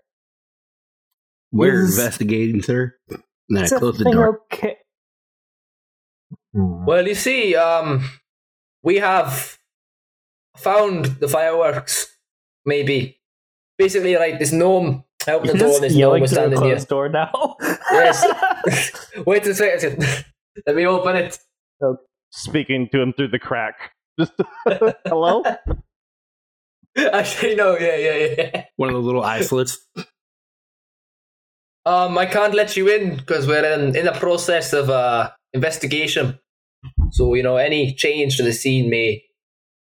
We're Is- investigating, sir. And Is I close the door. Okay. Well, you see, um, we have found the fireworks. Maybe, basically, like this gnome out the door. just and This gnome yelling was through standing here. closed door now. Yes. Wait a second. Let me open it. Speaking to him through the crack. Just hello. Actually, no. Yeah, yeah, yeah. One of the little eye slits. Um, I can't let you in because we're in in the process of uh investigation. So you know, any change to the scene may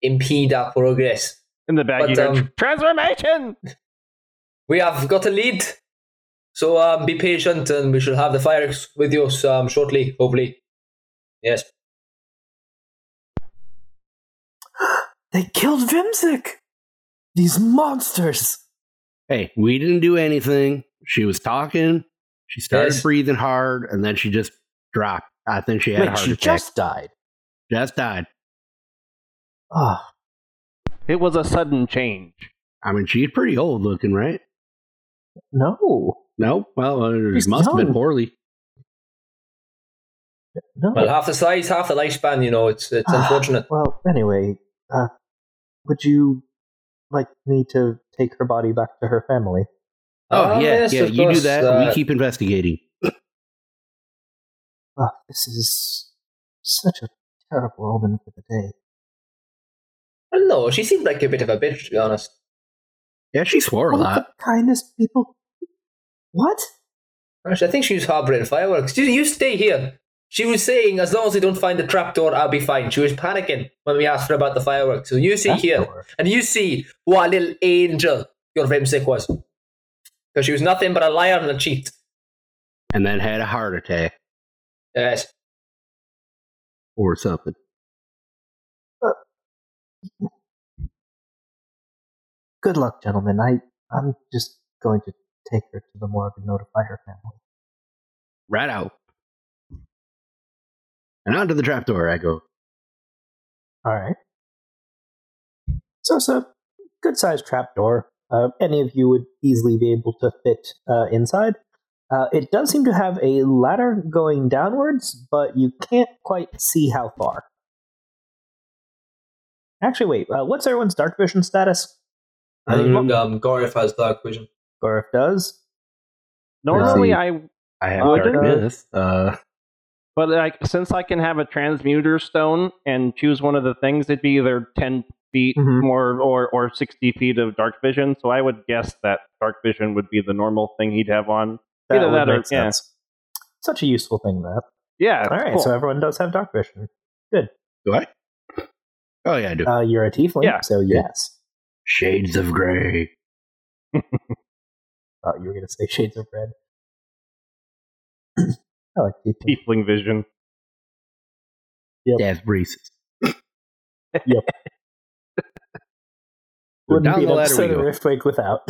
impede our progress. In the back, But, you hear um, transformation. We have got a lead. So um, be patient, and we shall have the fires with you um, shortly, hopefully. Yes. They killed Vimsic! These monsters! Hey, we didn't do anything. She was talking. She started Yes. breathing hard, and then she just dropped. I think she had a heart she attack. just died. just died. Ah, It was a sudden change. I mean, she's pretty old looking, right? no. No, well, uh, it She's must have been young. poorly. No. Well, half the size, half the lifespan. You know, it's it's unfortunate. well, anyway, uh, would you like me to take her body back to her family? Oh, Ah, yeah, yes, yeah. of You do that. uh, we keep investigating. Ah, this is such a terrible omen for the day. Well, no, she seemed like a bit of a bitch, to be honest. Yeah, she swore a lot. the kindest people. What? Actually, I think she was harboring fireworks. You, you stay here. She was saying, as long as we don't find the trapdoor, I'll be fine. She was panicking when we asked her about the fireworks. So you see here, Trapdoor. and you see what a little angel your Vimsic was. Because she was nothing but a liar and a cheat. And then had a heart attack Yes. or something. Good luck, gentlemen. I I'm just going to take her to the morgue and notify her family. Right out. And onto the trapdoor I go. All right. So it's a good sized trapdoor. Uh, any of you would easily be able to fit uh, inside. Uh, it does seem to have a ladder going downwards, but you can't quite see how far. Actually, wait. Uh, what's everyone's dark vision status? I think Um, um, Gorif has dark vision. Gorif does. Normally, see. I I have Oh, darkness. Uh, but like since I can have a transmuter stone and choose one of the things, it'd be either ten feet Mhm. more or or sixty feet of dark vision. So I would guess that dark vision would be the normal thing he'd have on. That Either would that or- make yeah. sense. Such a useful thing, that. Yeah. All right, cool. so everyone does have dark vision. Good. Do I? Oh, yeah, I do. Uh, you're a tiefling, Yeah. so yes. Shades of Grey. Thought you were going to say shades of red. I like tiefling. tiefling vision. Death Yep. Wouldn't down be the an ladder we episode of go. Riftwake without.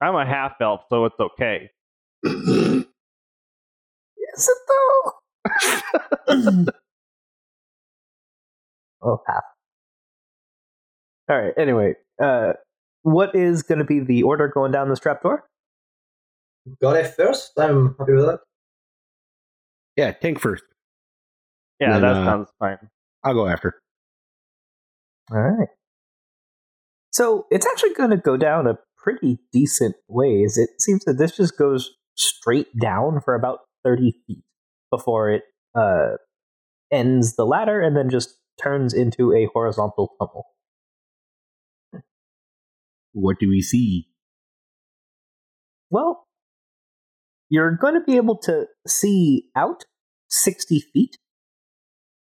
I'm a half elf, so it's okay. Is it though? oh, half. All right. Anyway, uh, what is going to be the order going down this trapdoor? Gorif first. I'm happy with that. yeah, tank first. Yeah, Then, that uh, sounds fine. I'll go after. All right. So it's actually going to go down a pretty decent ways. It seems that this just goes straight down for about 30 feet before it uh, ends the ladder and then just turns into a horizontal tunnel. What do we see? Well, you're going to be able to see out 60 feet,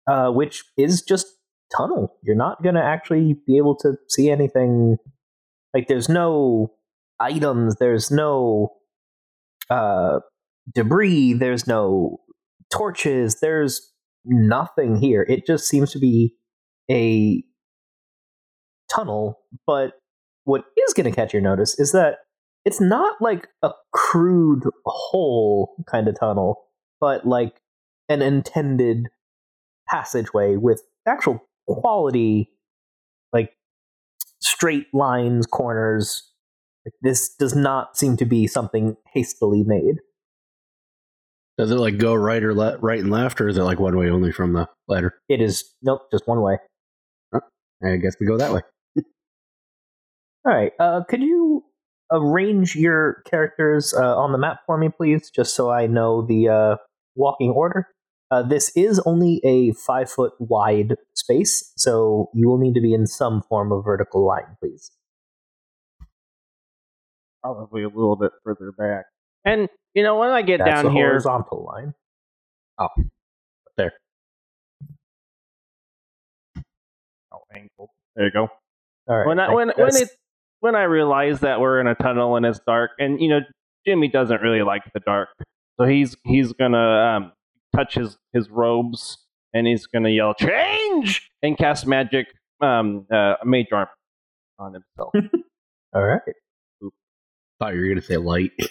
uh, which is just tunnel. You're not going to actually be able to see anything. Like, there's no items, there's no uh, debris, there's no torches, there's nothing here. It just seems to be a tunnel, but what is going to catch your notice is that it's not like a crude hole kind of tunnel, but like an intended passageway with actual quality, like straight lines, corners. Like this does not seem to be something hastily made. Does it like go right or le- right and left, or is it like one way only from the ladder? It is nope, just one way. I guess we go that way. All right. Uh, could you arrange your characters uh, on the map for me, please, just so I know the uh, walking order? Uh, this is only a five foot wide space, so you will need to be in some form of vertical line, please. Probably a little bit further back. And you know, when I get That's down a here, horizontal line. There. oh, angle. There you go. All right. when I thank when you, when it when I realize that we're in a tunnel and it's dark, and you know Jimmy doesn't really like the dark, so he's he's gonna um, touch his his robes and he's gonna yell change and cast magic um, uh, mage armor on himself. All right. Thought you were gonna say light.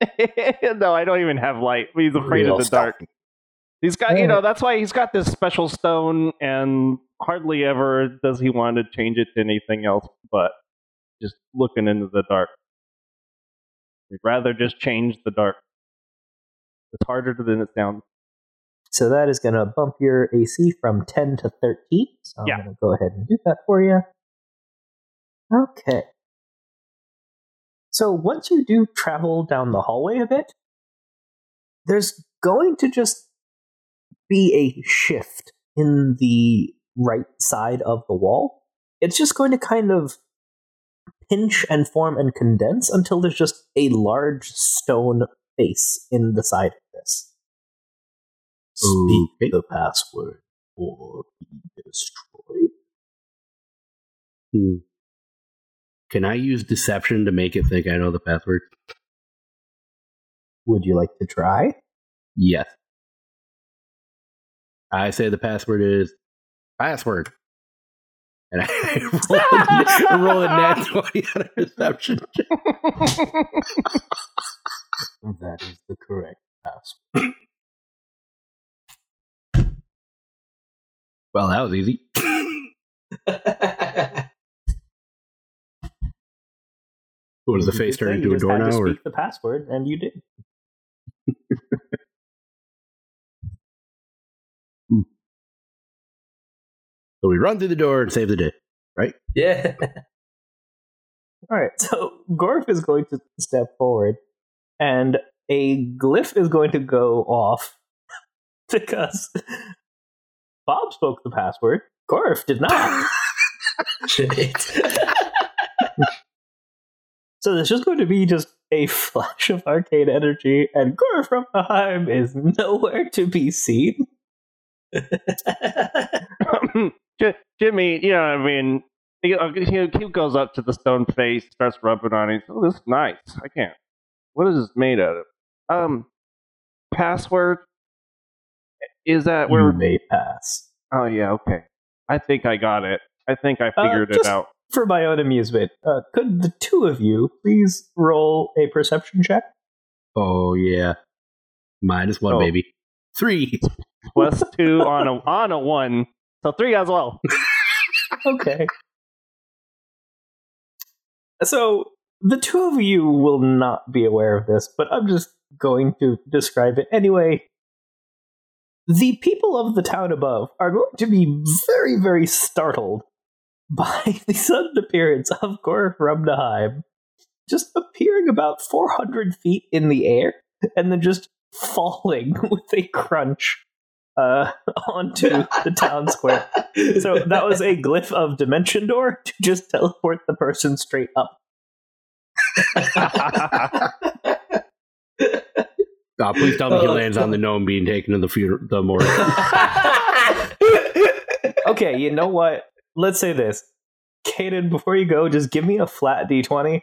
no, I don't even have light. He's afraid Real of the stuff. dark. He's got, you know, that's why he's got this special stone, and hardly ever does he want to change it to anything else but just looking into the dark. He'd rather just change the dark. It's harder than it sounds. So that is going to bump your AC from 10 to 13. So I'm Yeah. going to go ahead and do that for you. Okay. So once you do travel down the hallway a bit, there's going to just be a shift in the right side of the wall. It's just going to kind of pinch and form and condense until there's just a large stone face in the side of this. Speak Okay. the password or be destroyed. Hmm. Can I use deception to make it think I know the password? Would you like to try? Yes. I say the password is password. And I roll, I roll a nat 20 on a deception check. That is the correct password. Well, that was easy. What does the You face did turn say into you a just door had to now? Or? Speak the password, and you did. So we run through the door and save the day. Right? Yeah. All right, so Gorf is going to step forward, and a glyph is going to go off because Bob spoke the password. Gorf did not. Shit. So there's just going to be just a flash of arcane energy, and Gore from behind is nowhere to be seen. Jimmy, you know, what I mean, he, uh, he, he goes up to the stone face, starts rubbing on it. Oh, this is nice. I can't. What is this made out of? Um, password. Is that where? You may pass. Oh yeah, okay. I think I got it. I think I Uh, figured just- it out. For my own amusement, uh, could the two of you please roll a perception check? Oh, yeah. Minus one, Oh. baby. Three. Plus two on a on a one, so three as well. okay. So the two of you will not be aware of this, but I'm just going to describe it anyway. The people of the town above are going to be very, very startled by the sudden appearance of Gorf Rumnaheim just appearing about 400 feet in the air and then just falling with a crunch uh, onto the town square. So that was a glyph of Dimension Door to just teleport the person straight up. Oh, please tell me he Oh, lands on the gnome being taken to the funeral, the morgue. Okay, you know what? Let's say this. Caden, before you go, just give me a flat d20.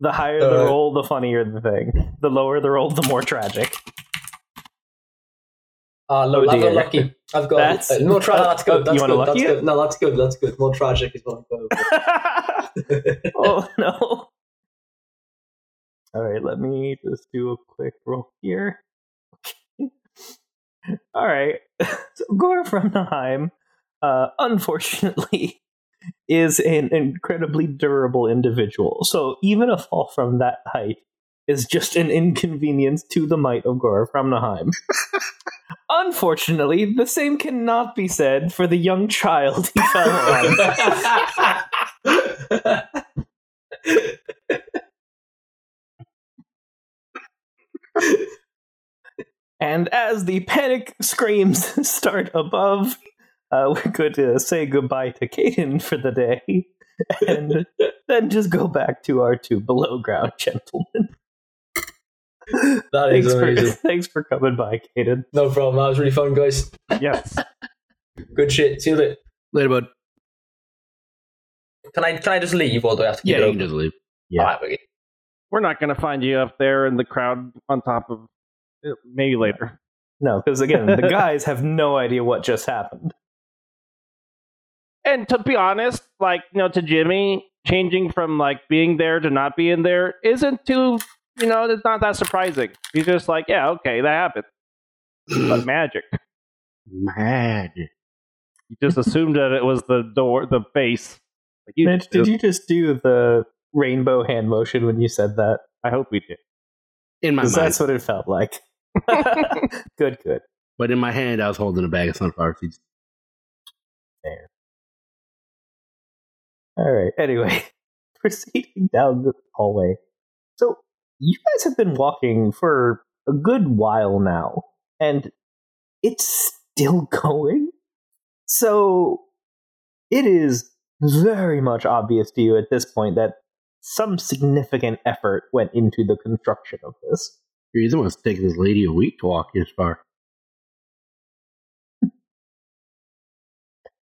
The higher the Alright. roll, the funnier the thing. The lower the roll, the more tragic. Ah, Oh, look, I've got lucky. I've got That's- uh, more tra- That's oh, good. That's good. lucky That's good. No, that's good. That's good. More tragic is what I'm going for. oh no. Alright, let me just do a quick roll here. Alright. So Gore from Naheim, uh, unfortunately, is an incredibly durable individual. So even a fall from that height is just an inconvenience to the might of Gore from Naheim. Unfortunately, the same cannot be said for the young child he fell on. And as the panic screams start above, uh, we're going to say goodbye to Caden for the day, and then just go back to our two below ground gentlemen. That is Thanks for, amazing. thanks for coming by, Caden. No problem. That was really fun, guys. yes. Good shit. See you later. Later, bud. Can I can I just leave or do I have to keep Yeah, it you open? can just leave. Yeah. Alright, okay. We're not going to find you up there in the crowd on top of. uh, Maybe later. No, because again, the guys have no idea what just happened. And to be honest, like you know, to Jimmy, changing from like being there to not being there isn't too, you know, it's not that surprising. He's just like, yeah, okay, that happened. But magic. Magic. You just assumed that it was the door, the base. Like you Mitch, did you just do the rainbow hand motion when you said that? I hope we did. In my mind. That's what it felt like. good, good. But in my hand, I was holding a bag of sunflower seeds. All right. Anyway, proceeding down the hallway. So you guys have been walking for a good while now, and it's still going. So it is very much obvious to you at this point that some significant effort went into the construction of this. You're the one's taking this lady a week to walk this far.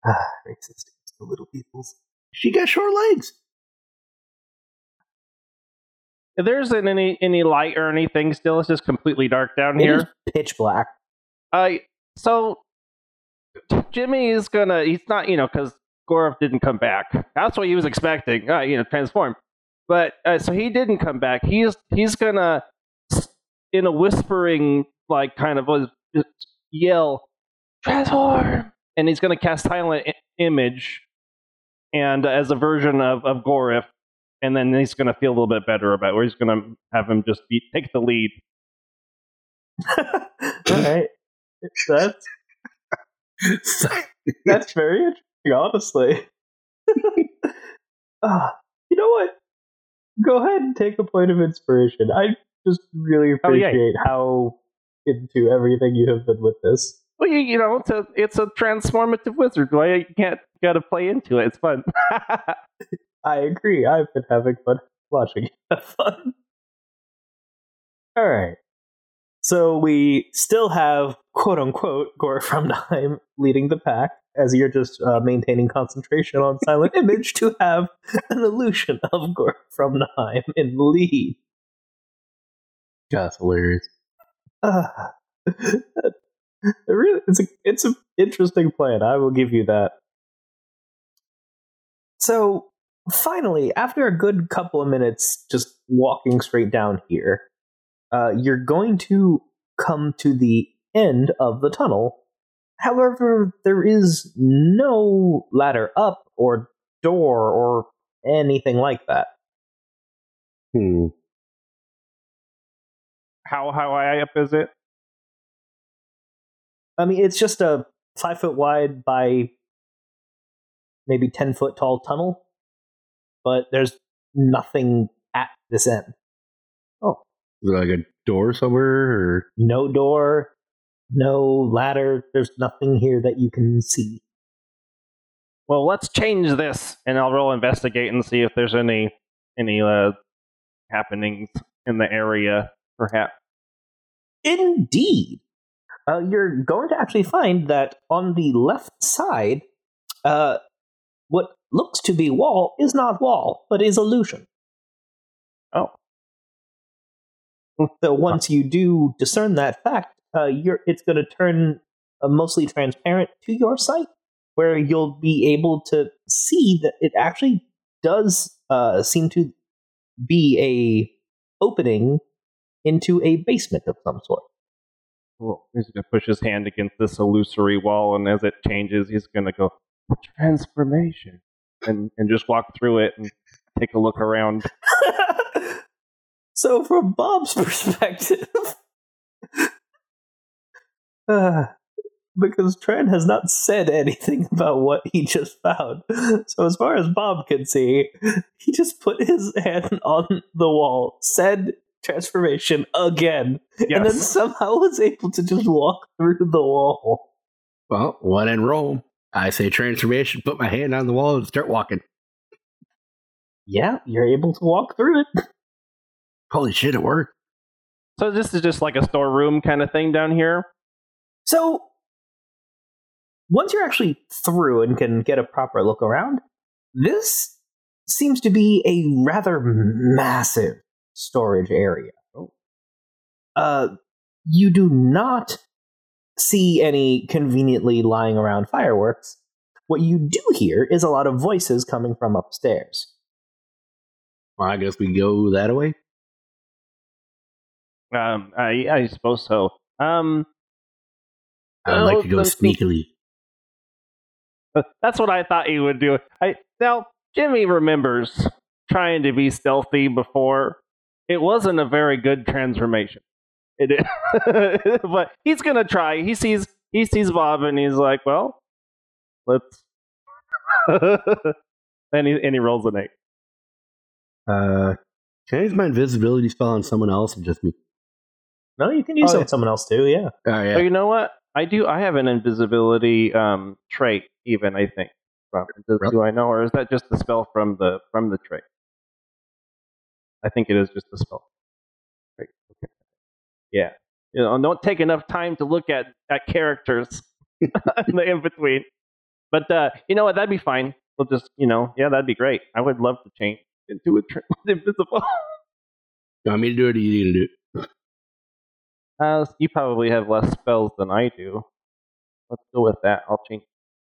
Ah, racist the little peoples. She got short legs. If there isn't any any light or anything, still it's just completely dark down It here. pitch black. Uh, so Jimmy is gonna. He's not, you know, because Gorov didn't come back. That's what he was expecting. Uh, you know, transform. But uh, so he didn't come back. He's he's gonna, in a whispering, like kind of a, yell, transform, and he's gonna cast silent I- image, and uh, as a version of of Gorif, and then he's gonna feel a little bit better about. It, where he's gonna have him just be take the lead. All right. That's That's very interesting, honestly. Ah, you know what? Go ahead and take a point of inspiration. I just really Oh, yeah. appreciate how into everything you have been with this. Well, you, you know, it's a it's a transformative wizard. Why you can't got to play into it? It's fun. I agree. I've been having fun watching you have fun. All right. So we still have quote unquote Gore from Nheim leading the pack as you're just uh, maintaining concentration on silent image to have an illusion of Gore from Nheim in the lead. That's hilarious. Ah. It really, it's a it's an interesting plan. I will give you that. So finally, after a good couple of minutes, just walking straight down here, uh, you're going to come to the end of the tunnel. However, there is no ladder up or door or anything like that. Hmm. how how high up is it? I mean, it's just a five foot wide by maybe 10 foot tall tunnel, but there's nothing at this end. Oh, is there like a door somewhere? Or No door, no ladder. There's nothing here that you can see. Well, let's change this, and I'll roll investigate and see if there's any any uh, happenings in the area, perhaps. Indeed. Uh, you're going to actually find that on the left side, uh, what looks to be wall is not wall, but is illusion. Oh. So once you do discern that fact, uh, you're, it's going to turn uh, mostly transparent to your sight, where you'll be able to see that it actually does uh, seem to be a opening into a basement of some sort. He's gonna push his hand against this illusory wall, and as it changes, he's gonna go transformation, and and just walk through it and take a look around. so, from Bob's perspective, uh, because Tran has not said anything about what he just found, so as far as Bob can see, he just put his hand on the wall, said transformation again, and then somehow was able to just walk through the wall. well, one in Rome. I say transformation. Put my hand on the wall and start walking. Yeah, you're able to walk through it. Holy shit! It worked. So this is just like a storeroom kind of thing down here. So, once you're actually through and can get a proper look around, this seems to be a rather massive storage area. Uh, you do not see any conveniently lying around fireworks. what you do hear is a lot of voices coming from upstairs. Well, I guess we go that way. Um, I, I suppose so. Um, I'd like to go Oh, sneakily. that's what I thought you would do. I now Jimmy remembers trying to be stealthy before. It wasn't a very good transformation. It is, but he's gonna try. He sees he sees Bob and he's like, "Well, let's." and he and he rolls an eight. Uh, can I use my invisibility spell on someone else or just me? No, you can use Oh, it yeah. on someone else too. Yeah. Oh So yeah. you know what? I do. I have an invisibility um, trait. Even I think. From, does, Really? Do I know, or is that just the spell from the from the trait? I think it is just the spell. Right. Okay. Yeah. You know, don't take enough time to look at at characters in the in between. But uh, you know what? That'd be fine. We'll just, you know, yeah, that'd be great. I would love to change into a tr- invisible. You want me to do it or you gonna do it? Uh, you probably have less spells than I do. Let's go with that. I'll change.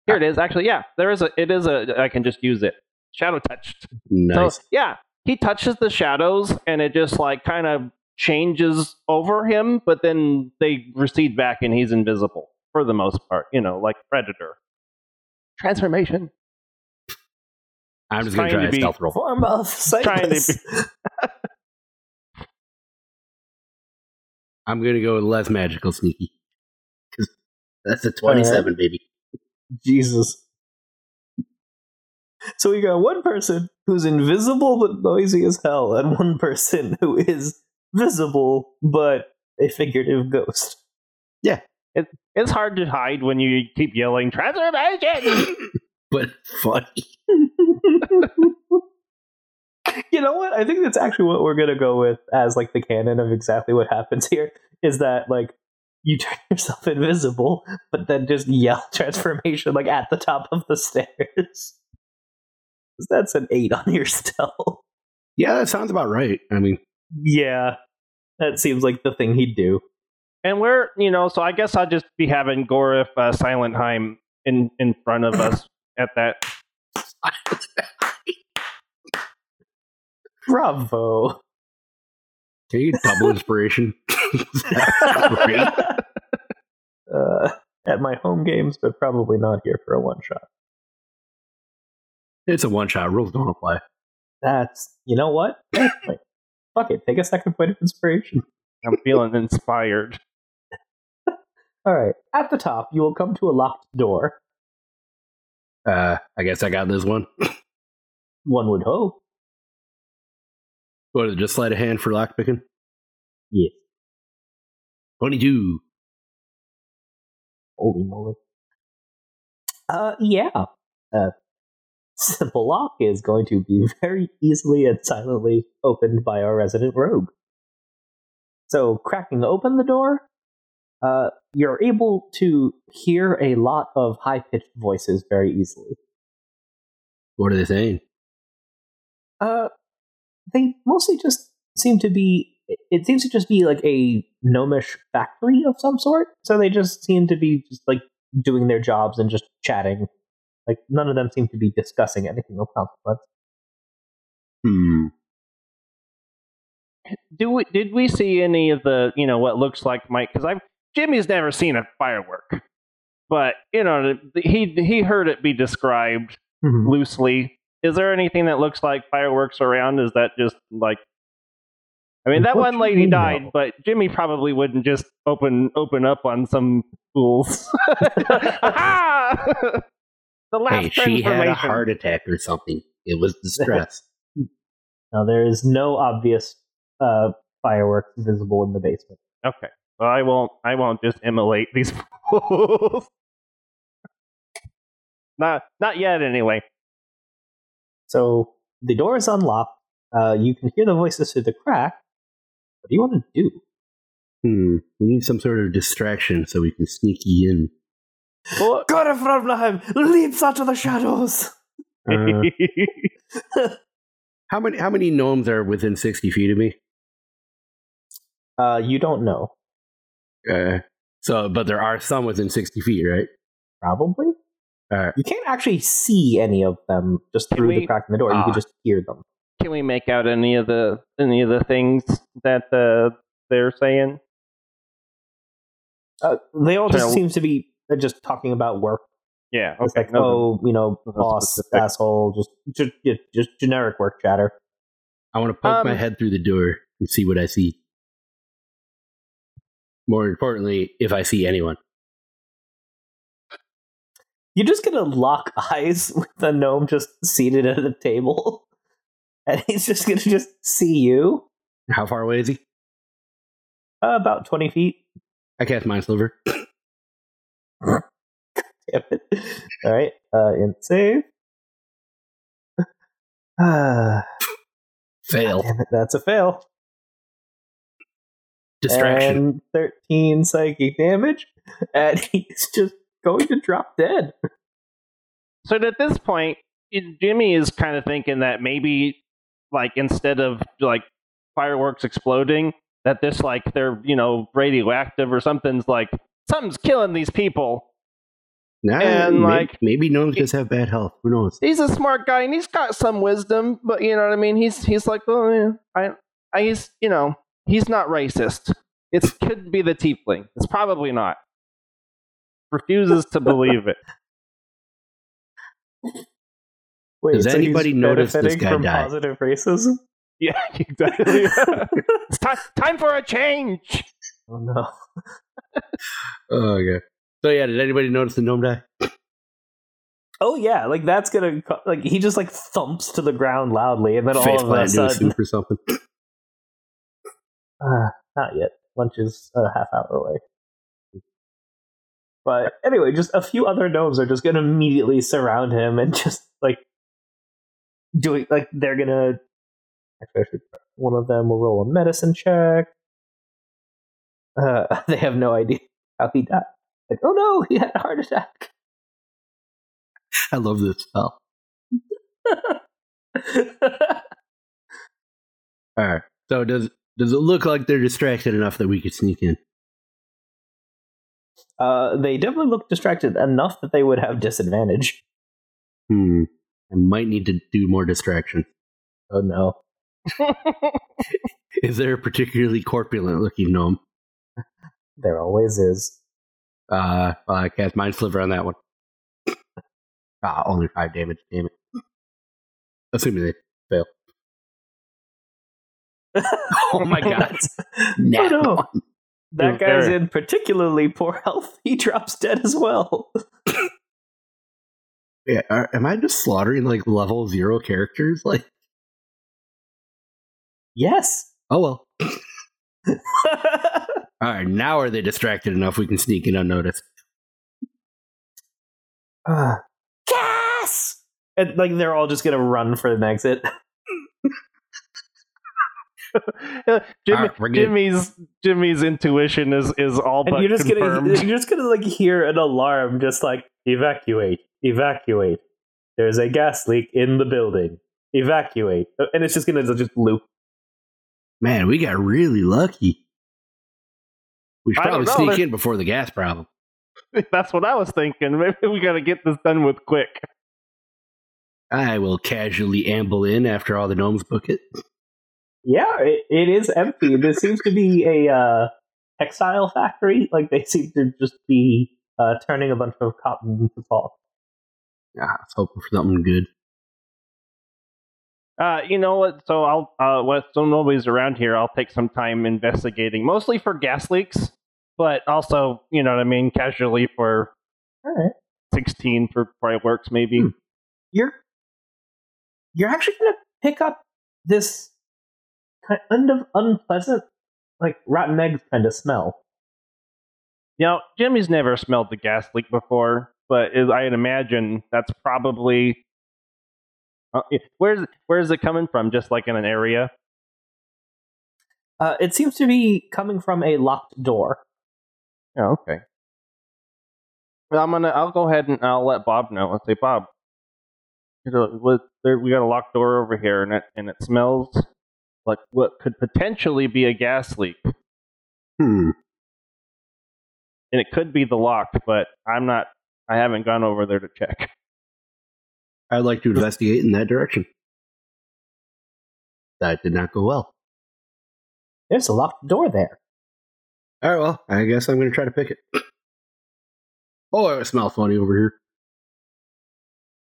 Here it is. Actually, yeah, there is a. It is a. I can just use it. Shadow touched. Nice. So yeah, he touches the shadows, and it just like kind of changes over him, but then they recede back, and he's invisible for the most part. You know, like Predator. Transformation. I'm just gonna try to be- stealth roll. Form of Trying to sightless. I'm gonna go with less magical sneaky. 'Cause That's a 27, baby. Jesus. So we got one person who's invisible but noisy as hell, and one person who is visible but a figurative ghost. Yeah. It, it's hard to hide when you keep yelling transformation. But funny. you know what? I think that's actually what we're gonna go with as like the canon of exactly what happens here. Is that like you turn yourself invisible, but then just yell transformation like at the top of the stairs. 'Cause That's an eight on your stealth. Yeah, that sounds about right. I mean, Yeah, that seems like the thing he'd do. And we're, you know, so I guess I'll just be having Gorif uh, Silentheim in in front of us at that. Bravo. can you get double inspiration? Uh, at my home games, but probably not here for a one shot. It's a one shot. Rules don't apply. That's you know what? Wait, fuck it. Take a second point of inspiration. I'm feeling inspired. All right. At the top, you will come to a locked door. Uh, I guess I got this one. One would hope. What is it? Just sleight of hand for lock picking? Yes. 22. Holy moly. Uh, yeah. Uh, simple lock is going to be very easily and silently opened by our resident rogue. So, cracking open the door, uh, you're able to hear a lot of high pitched voices very easily. What are they saying? Uh, they mostly just seem to be. it- It seems to just be like a gnomish factory of some sort. So they just seem to be just like doing their jobs and just chatting. Like none of them seem to be discussing anything of consequence. Hmm. Do we, did we see any of the, you know, what looks like Mike? Because I've Jimmy's never seen a firework, but you know, he he heard it be described loosely. Is there anything that looks like fireworks around? Is that just like? I mean, that one lady died, no. but Jimmy probably wouldn't just open open up on some fools. Aha! the last Hey, she had a heart attack or something. It was distress. Now there is no obvious uh, fireworks visible in the basement. Okay. Well, I won't. I won't just immolate these fools. not, not yet. Anyway. So the door is unlocked. Uh, you can hear the voices through the crack. What do you want to do? Hmm. We need some sort of distraction so we can sneaky in. Well, Gorefravnaheim leaps out of the shadows. Uh, how many how many gnomes are within sixty feet of me? Uh, you don't know. Uh, so, but there are some within sixty feet, right? Probably. Alright. You can't actually see any of them just through we- the crack in the door. You Ah. can just hear them. Can we make out any of the any of the things that uh, they're saying? Uh, they all just Trying seem to be uh, just talking about work. Yeah. It's Okay. like, no, oh, you know, nothing boss, specific. asshole, just, just, just, just generic work chatter. I want to poke my Um, head through the door and see what I see. More importantly, if I see anyone. You're just gonna lock eyes with the gnome just seated at a table, and he's just gonna just see you How far away is he? uh, about twenty feet. I cast Mind Sliver. Damn it! All right, uh, int save. Ah, Fail. damn it, that's a fail. Distraction. And thirteen psychic damage, and he's just going to drop dead. So at this point, it- Jimmy is kind of thinking that maybe, like, instead of like fireworks exploding, that this like they're you know radioactive or something's like something's killing these people. Nah, and, may- like- maybe gnomes just have bad health. Who knows? He's a smart guy and he's got some wisdom, but you know what I mean. He's he's like, oh, yeah, I, I, he's you know, he's not racist. It could be the tiefling. It's probably not. Refuses to believe it. Wait, Does so he's anybody notice this guy from die? positive racism? Yeah, exactly. it's time time for a change. Oh no. Oh, okay. So, yeah, did anybody notice the gnome die? Oh yeah, like that's gonna like he just like thumps to the ground loudly, and then all Face of a plant into a sudden, or something. uh, not yet. Lunch is a half hour away. But anyway, just a few other gnomes are just gonna immediately surround him and just like doing like they're gonna. Actually, one of them will roll a medicine check. Uh, they have no idea how he died. Like, oh no, he had a heart attack. I love this spell. All right. So, does does it look like they're distracted enough that we could sneak in? Uh, they definitely look distracted enough that they would have disadvantage. Hmm. I might need to do more distraction. Oh no. Is there a particularly corpulent looking gnome? There always is. Uh, well, I cast Mind Sliver on that one. Ah, only five damage. Damn it. Assuming they fail. Oh my god. That's- Nat oh no. That guy's in particularly poor health. He drops dead as well. Yeah, are, am I just slaughtering like level zero characters? Like, yes. oh well. All right, now are they distracted enough we can sneak in unnoticed? uh, gas! And like they're all just gonna run for an exit. Jimmy, Alright. Jimmy's Jimmy's intuition is is all And but you're just confirmed. gonna you're just gonna like hear an alarm just like evacuate, evacuate. There's a gas leak in the building. Evacuate. And it's just gonna just loop. Man, we got really lucky. We should probably sneak there- in before the gas problem. That's what I was thinking. Maybe we got to get this done with quick. I will casually amble in after all the gnomes book it. Yeah, it, it is empty. There seems to be a uh, textile factory. Like they seem to just be uh, turning a bunch of cotton into cloth. Yeah, I was hoping for something good. Uh, you know what? So I'll uh, what? So nobody's around here. I'll take some time investigating, mostly for gas leaks, but also, you know what I mean, casually for All right, sixteen for fireworks, maybe. Hmm. you're you're actually gonna pick up this kind of unpleasant, like rotten eggs kind of smell. You know, Jimmy's never smelled the gas leak before, but I'd imagine that's probably. Uh, where's where's it coming from? Just like in an area. Uh, it seems to be coming from a locked door. Oh, okay. Well, I'm gonna. I'll go ahead and I'll let Bob know. I'll say, Bob, you know, there, we got a locked door over here, and it and it smells like what could potentially be a gas leak, Hmm. and it could be the lock, but I'm not. I haven't gone over there to check. I'd like to investigate in that direction. That did not go well. There's a locked door there. All right, well, I guess I'm going to try to pick it. Oh, it smells funny over here.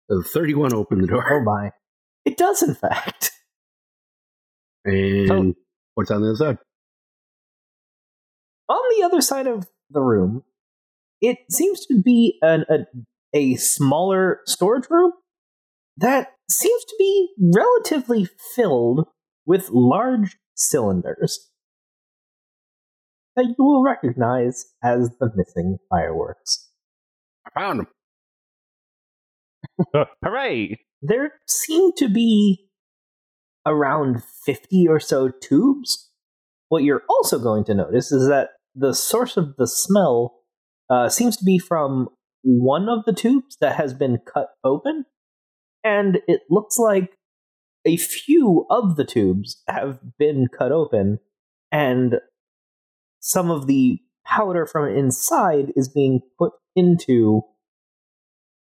The 31 opened the door. Oh my. It does, in fact. And So- what's on the other side? On the other side of the room, it seems to be an, a, a smaller storage room that seems to be relatively filled with large cylinders that you will recognize as the missing fireworks. I found him. Hooray! There seem to be around 50 or so tubes. What you're also going to notice is that the source of the smell uh, seems to be from one of the tubes that has been cut open, and it looks like a few of the tubes have been cut open, and some of the powder from inside is being put into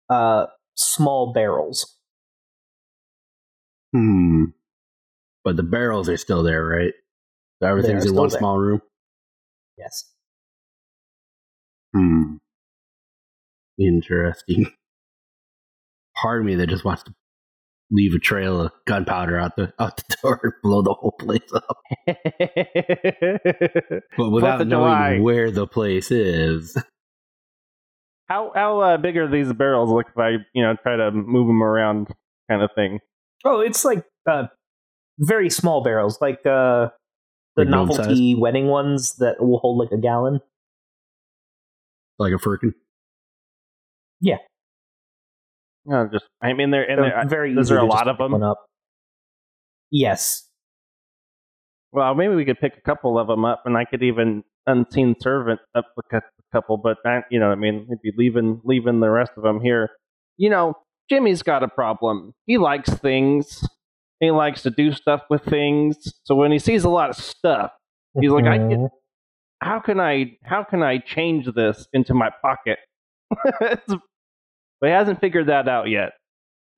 uh, small barrels. Hmm. But the barrels are still there, right? So everything's in one there. small room. Yes. Hmm. Interesting. Part of me that just wants to leave a trail of gunpowder out the out the door and blow the whole place up, but without knowing July. where the place is. how how uh, big are these barrels? Look if I you know try to move them around, kind of thing. Oh, it's like uh, very small barrels, like uh, the Like gnome novelty wedding ones that will hold like a gallon. Like a firkin. No, just I mean they're and they're, very easy there a lot of them? Up. Yes. Well, maybe we could pick a couple of them up, and I could even unseen servant up a couple. But that, you know, I mean, we'd be leaving leaving the rest of them here. You know, Jimmy's got a problem. He likes things. He likes to do stuff with things. So when he sees a lot of stuff, He's like, I Mhm. can- how can I how can I change this into my pocket? It's- but he hasn't figured that out yet.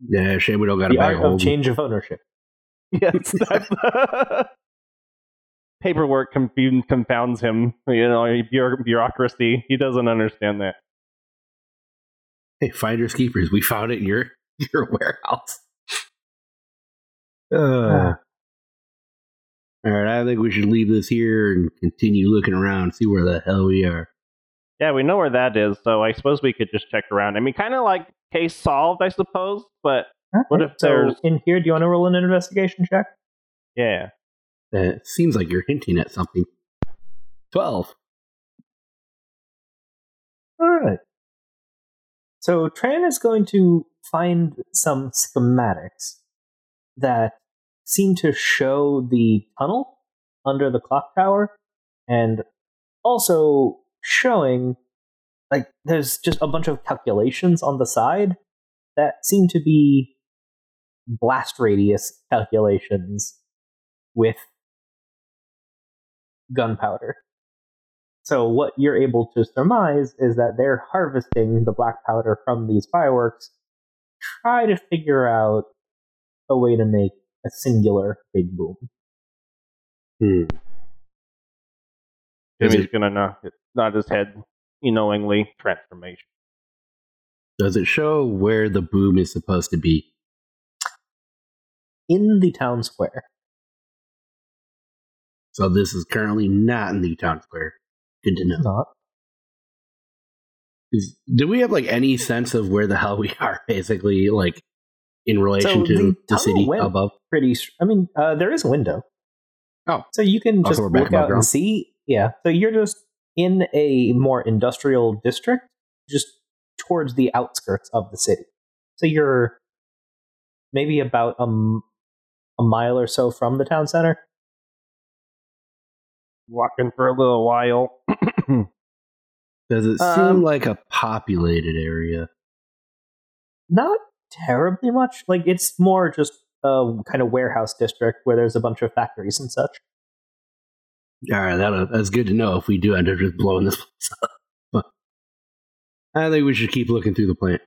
Yeah, shame we don't got a the bag art of of change of ownership. Yes, that's paperwork confounds him. You know, bureaucracy. He doesn't understand that. Hey, finders keepers, we found it in your your warehouse. Uh, all right, I think we should leave this here and continue looking around, see where the hell we are. Yeah, we know where that is, so I suppose we could just check around. I mean, kind of like case solved, I suppose. But What if so there's- in here? Do you want to roll an investigation check? yeah, Uh, it seems like you're hinting at something. Twelve. All right. So Tran is going to find some schematics that seem to show the tunnel under the clock tower and also showing like there's just a bunch of calculations on the side that seem to be blast radius calculations with gunpowder. So what you're able to surmise is that they're harvesting the black powder from these fireworks, try to figure out a way to make a singular big boom. Hmm. Does Jimmy's it, gonna nod, nod his head, you knowingly transformation. does it show where the boom is supposed to be? In the town square. So this is currently not in the town square. Good to know. Not. Is- Do we have like any sense of where the hell we are, basically, like in relation So to the the, city went- above? Pretty. I mean, uh, there is a window. Oh. So you can Oh, just so look out and see. Yeah. So you're just in a more industrial district, just towards the outskirts of the city. So you're maybe about a mile or so from the town center. Walking for a little while. Does it Um, seem like a populated area? Not terribly much. Like it's more just a kind of warehouse district where there's a bunch of factories and such. All right, that, that's good to know if we do end up just blowing this place up. I think we should keep looking through the plant.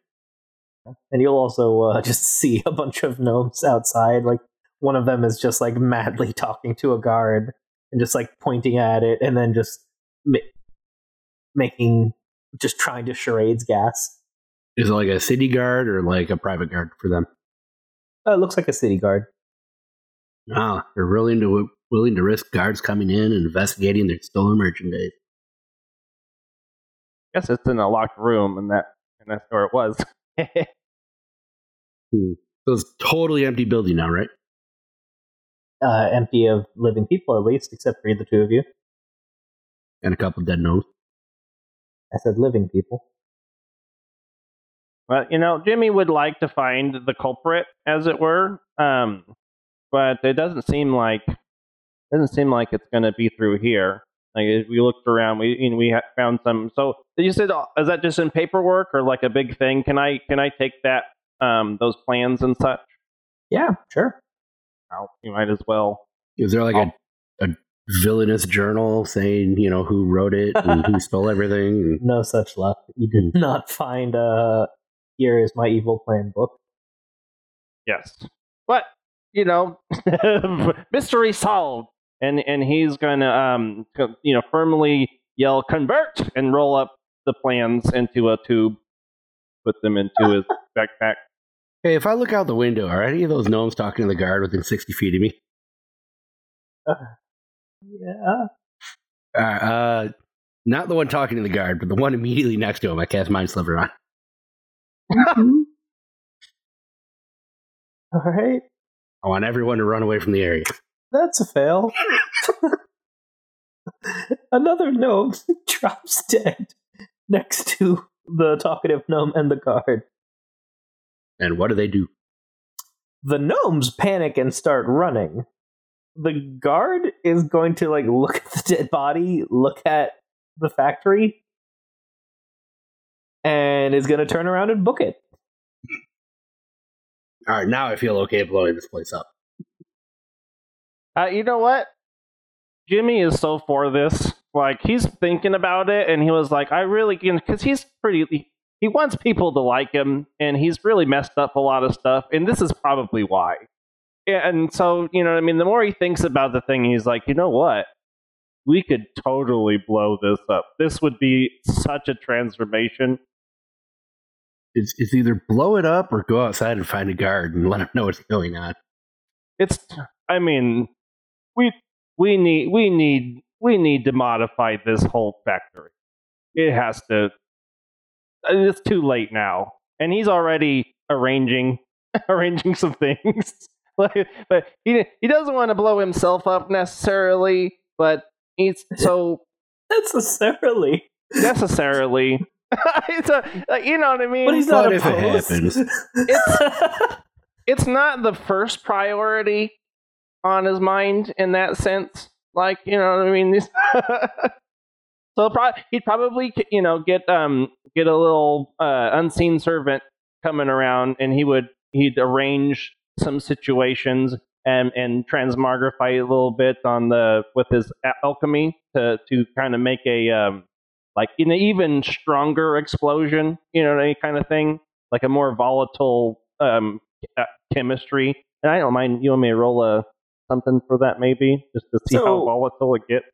And you'll also uh, just see a bunch of gnomes outside. Like one of them is just like madly talking to a guard and just like pointing at it, and then just ma- making, just trying to charades gas. Is it like a city guard or like a private guard for them? Uh, it looks like a city guard. Ah, they're willing to willing to risk guards coming in and investigating their stolen merchandise. guess it's in a locked room, and that and that's where it was. Hmm. So it's totally empty building now, right? Uh, empty of living people, at least, except for the two of you. And a couple dead gnomes. I said living people. Well, you know, Jimmy would like to find the culprit, as it were, um, but it doesn't seem like doesn't seem like it's going to be through here. Like we looked around, we you know, we found some. So you said, uh, is that just in paperwork or like a big thing? Can I can I take that um, those plans and such? Yeah, sure. Oh, you might as well. Is there like a, a villainous journal saying, you know, who wrote it and who stole everything? No such luck. You did not find a. here is my evil plan book. Yes, but you know, mystery solved, and and he's gonna um co- you know firmly yell convert and roll up the plans into a tube, put them into his backpack. hey, if I look out the window, are any of those gnomes talking to the guard within 60 feet of me? Yeah. Uh, uh, not the one talking to the guard, but the one immediately next to him. I cast Mind Sliver on. All right. I want everyone to run away from the area. That's a fail. Another gnome drops dead next to the talkative gnome and the guard. And what do they do? The gnomes panic and start running. The guard is going to like look at the dead body, look at the factory, and is going to turn around and book it. All right, now I feel okay blowing this place up. Uh, you know what? Jimmy is so for this. Like he's thinking about it, and he was like, "I really," because he's pretty. He, he wants people to like him, and he's really messed up a lot of stuff, and this is probably why. And so, you know, what I mean, the more he thinks about the thing, he's like, you know what? We could totally blow this up. This would be such a transformation. It's, it's either blow it up or go outside and find a guard and let him know what's going on. It's, I mean, we we need we need we need to modify this whole factory. It has to. It's too late now, and he's already arranging arranging some things. like, but he he doesn't want to blow himself up necessarily, but he's so Necessarily. necessarily. it's a, like, you know what I mean. But he's What not if it opposed. happens? It's it's not the first priority on his mind in that sense. Like, you know what I mean? So pro- he'd probably, you know, get um get a little uh, unseen servant coming around, and he would he'd arrange some situations and and transmogrify a little bit on the with his alchemy to to kind of make a um like an even stronger explosion, you know, any kind of thing, like a more volatile um chemistry. And I don't mind you want me roll a something for that maybe just to see how volatile it gets.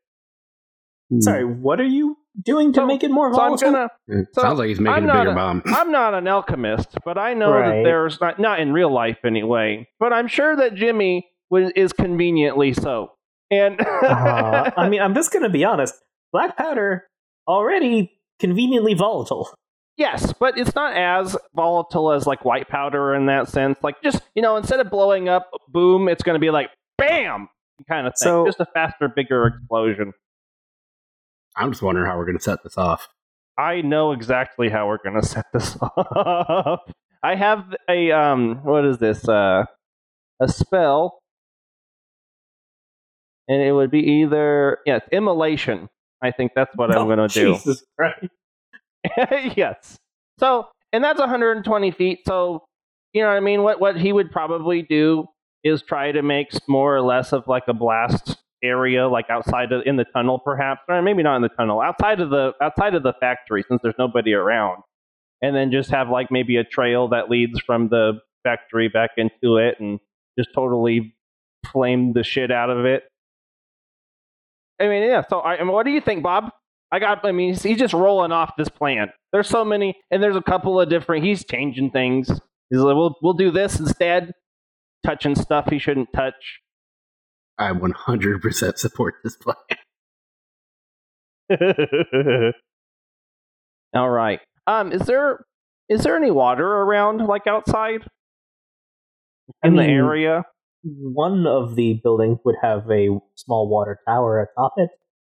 Sorry, what are you doing to So- make it more So I'm volatile? gonna It So, sounds like he's making I'm a not bigger a- bomb. I'm not an alchemist, but I know that there's not not in real life anyway. But I'm sure that Jimmy was is conveniently so. And Uh, I mean, I'm just going to be honest. Black powder already conveniently volatile. yes, but it's not as volatile as like white powder in that sense. Like just you know, instead of blowing up, boom, it's going to be like bam kind of thing. So- just a faster, bigger explosion. I'm just wondering how we're going to set this off. I know exactly how we're going to set this up. I have a um, what is this? Uh, a spell, and it would be either yes, immolation. I think that's what I'm Oh, going to do. Jesus Christ. yes. So, and that's 120 feet. So, you know what I mean? What what he would probably do is try to make more or less of like a blast area, like outside of in the tunnel, perhaps, or maybe not in the tunnel, outside of the outside of the factory, since there's nobody around. and then just have like maybe a trail that leads from the factory back into it, and just totally flame the shit out of it. I mean, yeah. So, I, what do you think, Bob? I got. I mean, he's, he's just rolling off this plan. There's so many, and there's a couple of different. He's changing things. He's like, we'll we'll do this instead, touching stuff he shouldn't touch. I 100% support this plan. All right. Um, is there is there any water around, like outside I in the area? One of the buildings would have a small water tower atop it,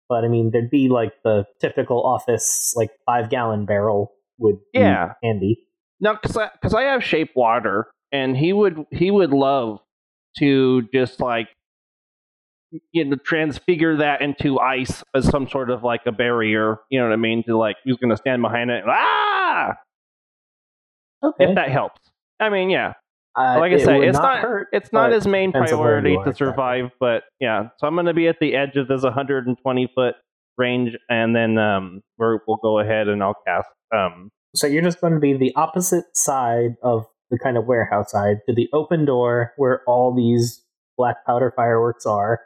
but I mean, there'd be like the typical office, like five gallon barrel would be Yeah. handy. No, because I, 'cause I have shape water, and he would he would love to just like you know transfigure that into ice as some sort of like a barrier. You know what I mean? To like he's going to stand behind it. And, ah, Okay. if that helps. I mean, yeah. Uh, like I it said, it's not hurt. it's not his main depends on where priority to survive, but yeah. So I'm going to be at the edge of this 120 foot range, and then um, we'll go ahead and I'll cast. Um, So you're just going to be the opposite side of the kind of warehouse side to the open door where all these black powder fireworks are.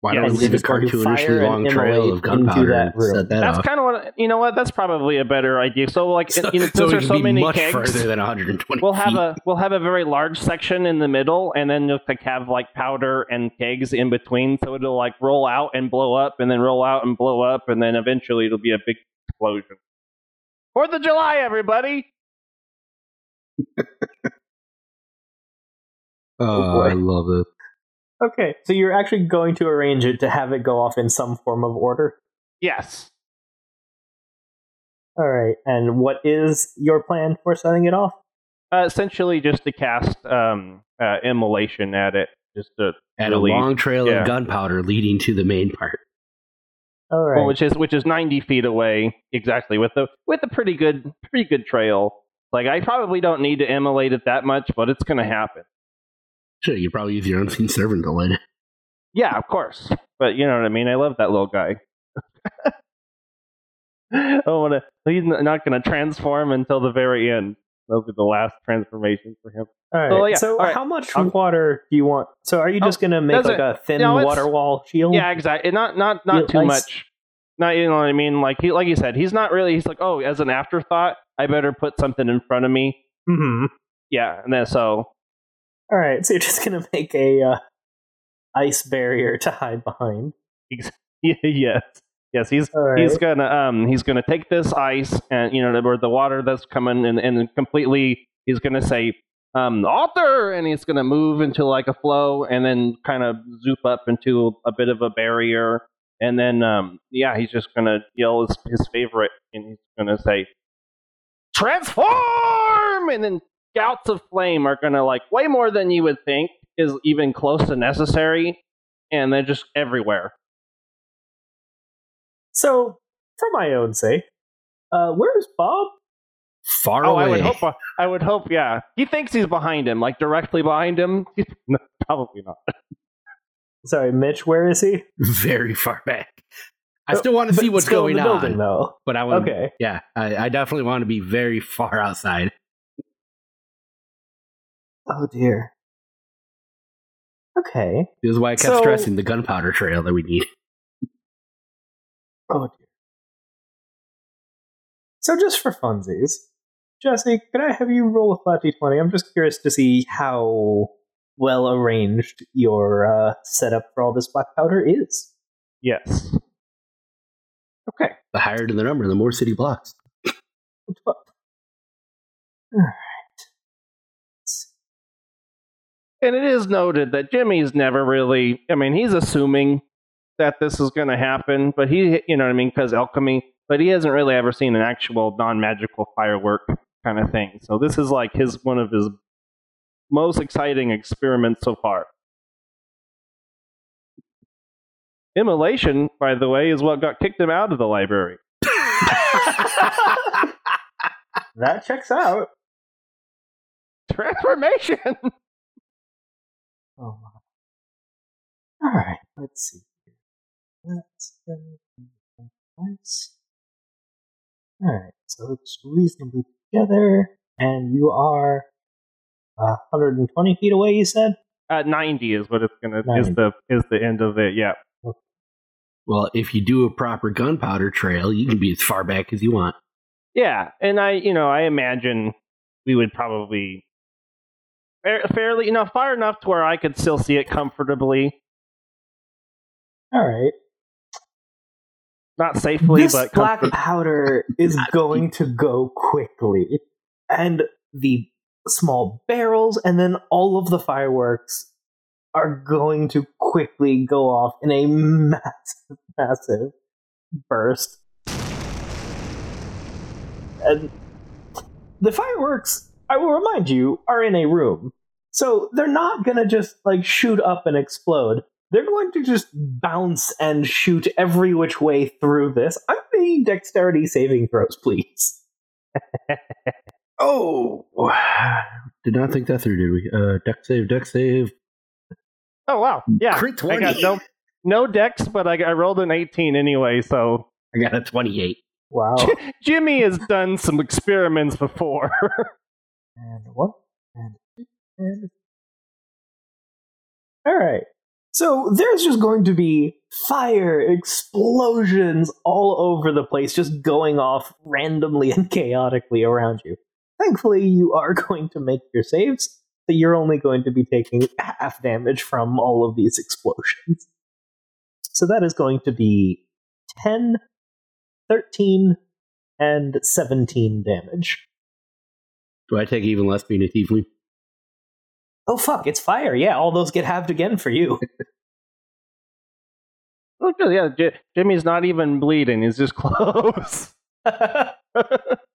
Why Yeah, don't we leave you're a just to cartoonishly fire and long trail of gunpowder that and set that that's off? kind of what you know. What that's probably a better idea. So like, so, you know, so since we there's so be many much kegs, further than 120 we'll have feet. a we'll have a very large section in the middle, and then just like have like powder and kegs in between, so it'll like roll out and blow up, and then roll out and blow up, and then eventually it'll be a big explosion. Fourth of July, everybody! Oh, boy. I love it. Okay, so you're actually going to arrange it to have it go off in some form of order. Yes. All right, and what is your plan for setting it off? Uh, essentially, just to cast um, uh, immolation at it, just to And really- a long trail yeah. of gunpowder leading to the main part. All right, well, which is which is ninety feet away exactly with the with a pretty good pretty good trail. Like I probably don't need to immolate it that much, but it's going to happen. Sure, you probably use your unseen servant to light it. Yeah, of course. But you know what I mean. I love that little guy. I want to. He's not going to transform until the very end. That'll be the last transformation for him. all right. so, yeah, so all right. how much I'll- water do you want? So are you oh, just going to make like a thin no, water wall shield? Yeah, exactly. Not not not Real too ice. much. Not you know what I mean. Like he like you said, he's not really. He's like, oh, as an afterthought, I better put something in front of me. hmm Yeah, and then so All right, so you're just going to make a uh, ice barrier to hide behind. yes, yes, he's right. he's gonna um he's gonna take this ice and you know where the water that's coming and and completely he's gonna say um altar and he's gonna move into like a flow and then kind of zoop up into a bit of a barrier and then um yeah he's just gonna yell his, his favorite and he's gonna say transform and then gouts of flame are gonna like way more than you would think is even close to necessary and they're just everywhere So, for my own sake, uh, where's Bob? Far Oh, away. I would hope. I would hope. Yeah, he thinks he's behind him, like directly behind him. No, Probably not. Sorry, Mitch, where is he? Very far back. I still want to see what's still going in the on. though. But I want, Okay. yeah, I, I definitely want to be very far outside. Oh dear. Okay. This is why I kept So- stressing the gunpowder trail that we need. Oh dear. So just for funsies, Jesse, could I have you roll a flat d20? I'm just curious to see how well arranged your uh, setup for all this black powder is. Yes. Okay. The higher the number, the more city blocks. All right. And it is noted that Jimmy's never really. I mean, he's assuming that this is going to happen, but he, you know what I mean, because alchemy. But he hasn't really ever seen an actual non-magical firework kind of thing. So this is like his one of his most exciting experiments so far. Immolation, by the way, is what got kicked him out of the library. That checks out. Transformation. Oh my. All right, let's see. Let's go. Nice. All right, so it's reasonably together, and you are uh, 120 feet away. You said. Uh, 90 is what it's gonna is the is the end of it. Yeah. Well, if you do a proper gunpowder trail, you can be as far back as you want. Yeah, and I, you know, I imagine we would probably fairly, you know, far enough to where I could still see it comfortably, All right. not safely, this but black comfort- powder is going to go quickly, and the small barrels, and then all of the fireworks are going to quickly go off in a massive, massive burst. And the fireworks, I will remind you, are in a room. So they're not gonna just like shoot up and explode. They're going to just bounce and shoot every which way through this. I'm dexterity saving throws, please. Oh, did not think that through, did we? Uh, duck save, duck save. Oh wow, mm, yeah, Crit I got no no Dex, but I, I rolled an 18 anyway. So I got a 28. Wow. Jimmy has done some experiments before. and one, and two, and. Alright. So there's just going to be fire explosions all over the place, just going off randomly and chaotically around you. Thankfully, you are going to make your saves, so you're only going to be taking half damage from all of these explosions. So that is going to be 10, 13, and 17 damage. Do I take even less being a tiefling? Oh fuck, it's fire. Yeah, all those get halved again for you. oh, yeah, J- Jimmy's not even bleeding; he's just close.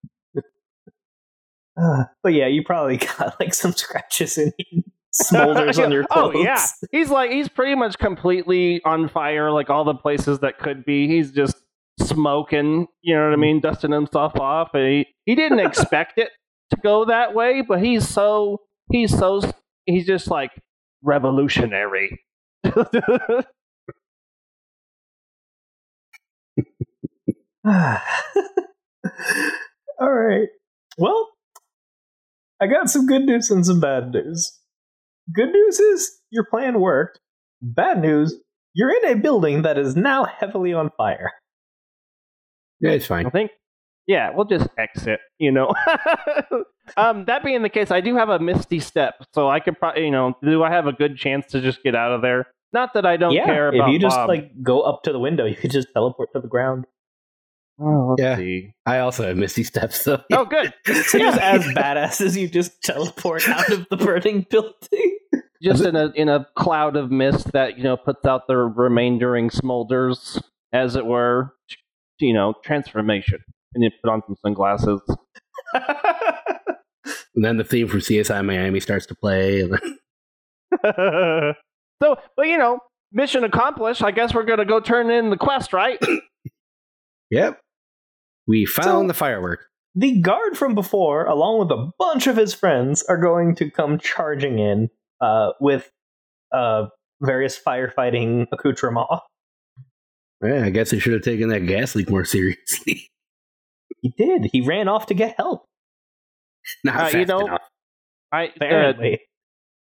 Uh, but yeah, you probably got like some scratches and smolders on your clothes. Oh yeah, he's like he's pretty much completely on fire, like all the places that could be. He's just smoking, you know what I mean, dusting himself off. And he he didn't expect it to go that way, but he's so he's so he's just like revolutionary. all right. Well, I got some good news and some bad news. Good news is your plan worked. Bad news, you're in a building that is now heavily on fire. Yeah, it's fine. I think. Yeah, we'll just exit. You know. um, that being the case, I do have a misty step, so I could probably, you know, do I have a good chance to just get out of there? Not that I don't yeah, care about it. if you just Bob. like go up to the window, you could just teleport to the ground. Oh, Yeah. see. I also have Misty Steps, so. Oh, good. So just as badass as you just teleport out of the burning building. Just in a in a cloud of mist that you know puts out the remaindering smolders, as it were. You know, transformation, and you put on some sunglasses. And then the theme from CSI Miami starts to play. So, but you know, mission accomplished. I guess we're gonna go turn in the quest, right? yep. We found So- the fireworks. the guard from before, along with a bunch of his friends, are going to come charging in uh, with uh, various firefighting accoutrements. Yeah, I guess he should have taken that gas leak more seriously. He did. He ran off to get help. Not Uh, fast you know- enough. I uh, Apparently,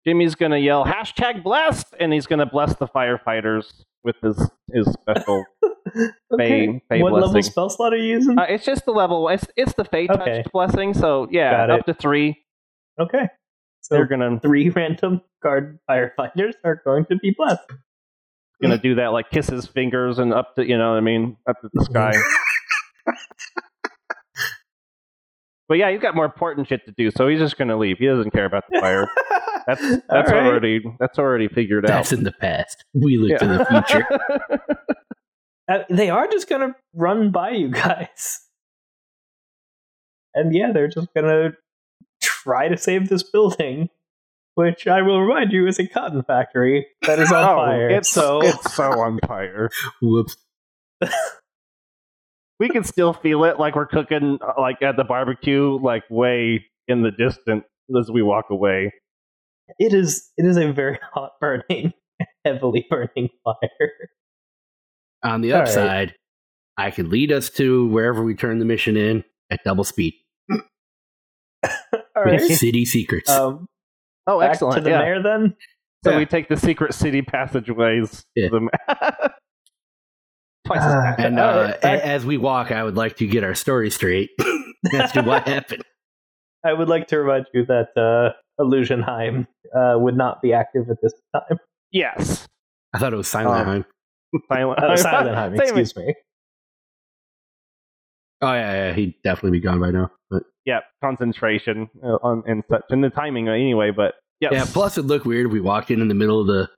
Jimmy's gonna yell hashtag blessed, and he's gonna bless the firefighters with his his special. okay. Fey- Fey what level spell slot are you using? uh, it's just the level. It's it's the Fey Okay. touched blessing. So yeah, up to three. okay, so They're gonna three random guard firefighters are going to be blessed. gonna do that like kiss his fingers and up to you know what I mean up to the sky. but yeah, he's got more important shit to do, so he's just gonna leave. He doesn't care about the fire. That's that's All right. already that's already figured That's out. That's in the past. We look to the future. Uh, they are just gonna run by you guys, and yeah, they're just gonna try to save this building, which I will remind you is a cotton factory that is on oh, fire. it's so it's so on fire. Whoops. We can still feel it, like we're cooking, uh, like at the barbecue, like way in the distance as we walk away. It is it is a very hot burning, heavily burning fire. On the All right. upside, I could lead us to wherever we turn the mission in at double speed. All with right. city secrets. Um, Oh, back excellent. to the yeah. mayor then. So Yeah. we take the secret city passageways. Yeah. to the- Twice as Ah. and uh, right, as we walk, I would like to get our story straight as to what happened. I would like to remind you that uh, Illusionheim uh, would not be active at this time. yes. I thought it was Silent Silent. Uh, Silenheim, Same- excuse me. Oh yeah, yeah, he'd definitely be gone by now. But Yeah, concentration uh, on and such, and the timing anyway. But yes. yeah, plus it'd look weird if we walked in in the middle of the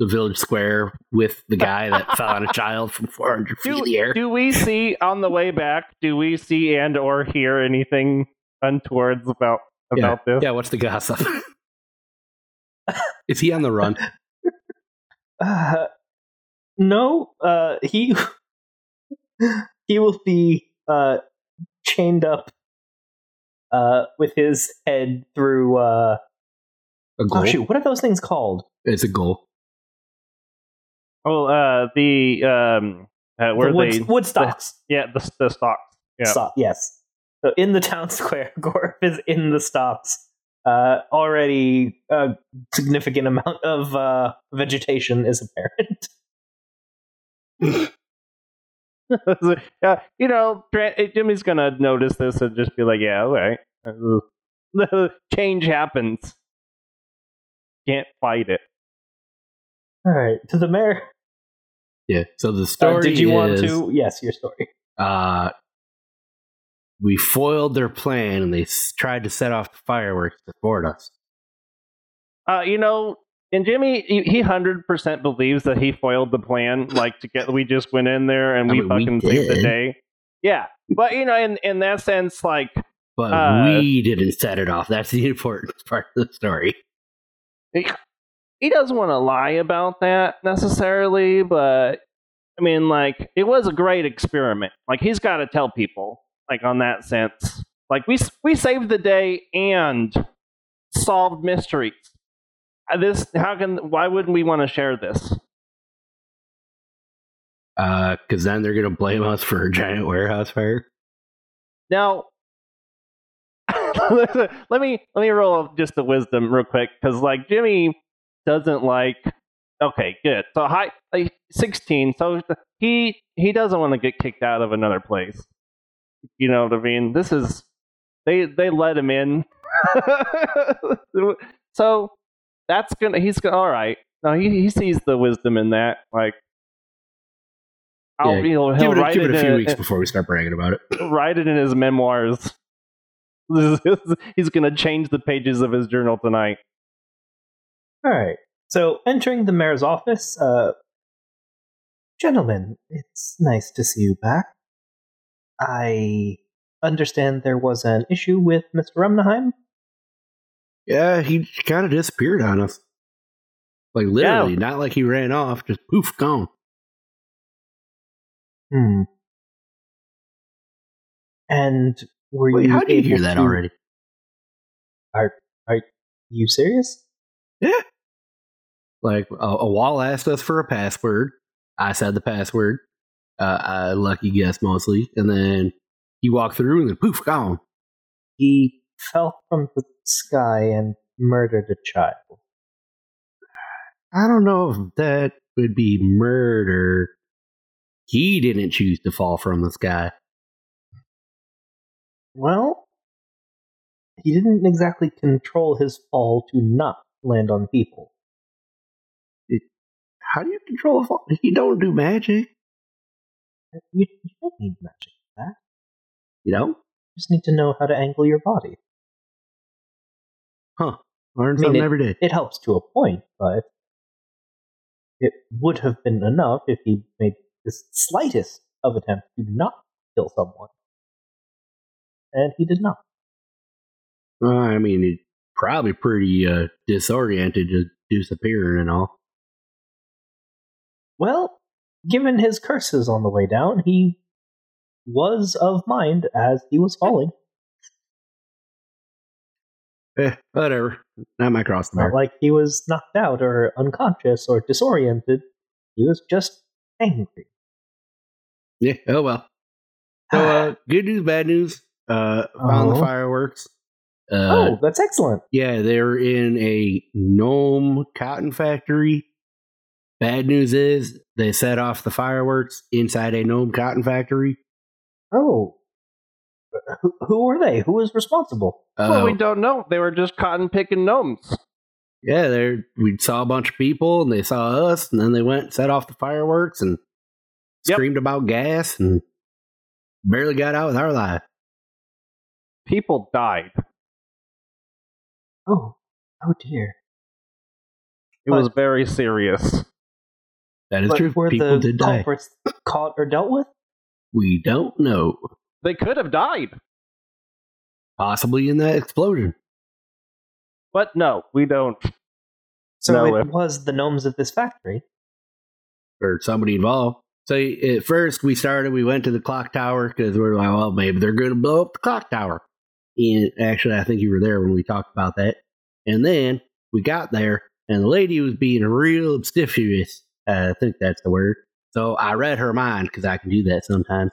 the village square with the guy that fell on a child from 400 feet in the air. do we see on the way back? Do we see and or hear anything untowards about about this? Yeah, what's the gossip? Is he on the run? Uh, no, uh, he he will be uh, chained up uh, with his head through. Uh, A goal? oh shoot, what are those things called? It's a goal. Oh, uh, the um, uh, where the wood, they wood stocks. yeah the the stocks. Yeah. Stock, yes. So in the town square, Gorf is in the stocks. Uh, already a significant amount of uh, vegetation is apparent. yeah, you know, Jimmy's gonna notice this and just be like, "Yeah, all right." The change happens. Can't fight it. All right, to the mayor. Yeah. So the Uh, story did you want to? Yes, your story. Uh, we foiled their plan and they s- tried to set off the fireworks to thwart us. Uh, you know, and Jimmy, he- he hundred percent believes that he foiled the plan. Like to get, we just went in there and I we mean, we fucking saved the day. Yeah, but you know, in in that sense, like, But Uh, we didn't set it off. That's the important part of the story. he doesn't want to lie about that necessarily, but I mean, like, it was a great experiment. Like, he's got to tell people, like, on that sense. Like, we we saved the day and solved mysteries. Uh, This, how can, why wouldn't we want to share this? Because then they're to blame us for a giant warehouse fire. Now, let me let me roll just the wisdom real quick because like Jimmy doesn't like. Okay, good. So high like sixteen. So he he doesn't want to get kicked out of another place. You know what I mean? This is they they let him in. so that's gonna he's gonna all right. No, he he sees the wisdom in that. Like, I'll Yeah, he'll, he'll Give it, a- write give it a few in weeks before we start bragging about it. write it in his memoirs. He's to change the pages of his journal tonight. All right. So entering the mayor's office, uh, gentlemen, it's nice to see you back. I understand there was an issue with Mr. Remneheim. Yeah, he kind of disappeared on us. Like literally, not like he ran off, just poof, gone. Hmm. And were Wait, you how do you hear that to- already? Are are you serious? Yeah. Like a, a wall asked us for a password. I said the password. Uh, a lucky guess mostly, and then he walked through and then poof, gone. He fell from the sky and murdered a child. I don't know if that would be murder. He didn't choose to fall from the sky. Well, he didn't exactly control his fall to not land on people. How do you control a fall? He don't do magic, You, you don't need magic for that. you know? You just need to know how to angle your body. Huh? Learn I mean, something every day. It helps to a point, but it would have been enough if he made the slightest of attempt to not kill someone. And he did not. I mean, he's probably pretty uh, disoriented, just disappearing and all. Well, given his curses on the way down, he was of mind as he was falling. Eh, whatever. Not my cross Not like he was knocked out or unconscious or disoriented. He was just angry. Yeah. Oh well. So, uh, good news, bad news. Uh, found the Oh. fireworks. Uh, oh, that's excellent. Yeah, they're in a gnome cotton factory. Bad news is they set off the fireworks inside a gnome cotton factory. Oh, who, who are they? Who is responsible? well, Uh, we don't know. They were just cotton picking gnomes. yeah, they we saw a bunch of people and they saw us, and then they went and set off the fireworks and Yep. screamed about gas and barely got out with our life. People died. Oh, oh dear. It But- was very serious. That is But true. were People the did die. culprits caught or dealt with? We don't know. They could have died, Possibly in that explosion. but no, we don't. So No, it if- was the gnomes of this factory. or somebody involved. So at first we started, we went to the clock tower because we are like, well, maybe they're going to blow up the clock tower. And actually, I think you were there when we talked about that. And then we got there, and the lady was being real obstreperous. I think that's the word. So I read her mind because I can do that sometimes.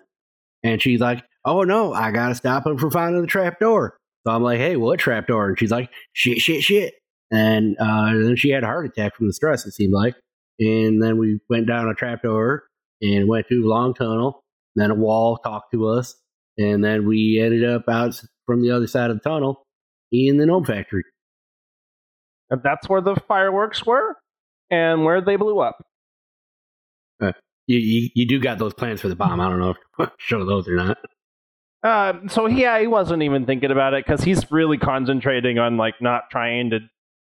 And she's like, "Oh no, I gotta stop him from finding the trap door." So I'm like, "Hey, what trap door?" And she's like, "Shit, shit, shit." And uh, then she had a heart attack from the stress. It seemed like. And then we went down a trapdoor and went through a long tunnel. Then a wall talked to us, and then we ended up out from the other side of the tunnel in the gnome factory. And that's where the fireworks were, and where they blew up. You, you, you do got those plans for the bomb. I don't know if you show those or not. Uh, so yeah, he wasn't even thinking about it because he's really concentrating on like not trying to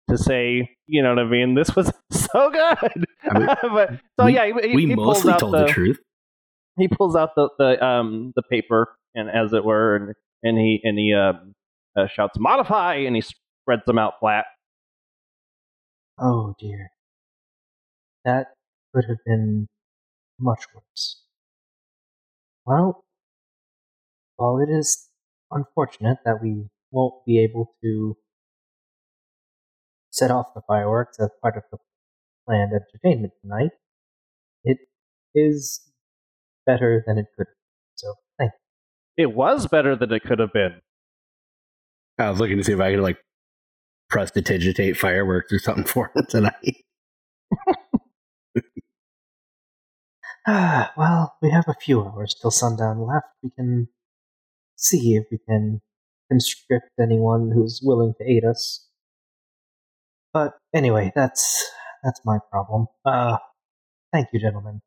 to say, you know what I mean. This was so good, I mean, but so we- yeah, he, he- we he mostly out told the, the truth. he pulls out the, the um the paper and as it were, and and he and he um uh, shouts modify, and he spreads them out flat. Oh dear. That could have been much worse. Well, while it is unfortunate that we won't be able to set off the fireworks as part of the planned entertainment tonight, it is better than it could have. been. So, thank you. It was better than it could have been. I was looking to see if I could like prestidigitate fireworks or something for him tonight. Ah, well, we have a few hours till sundown left. We can see if we can conscript anyone who's willing to aid us. But anyway, that's that's my problem. Uh, thank you, gentlemen.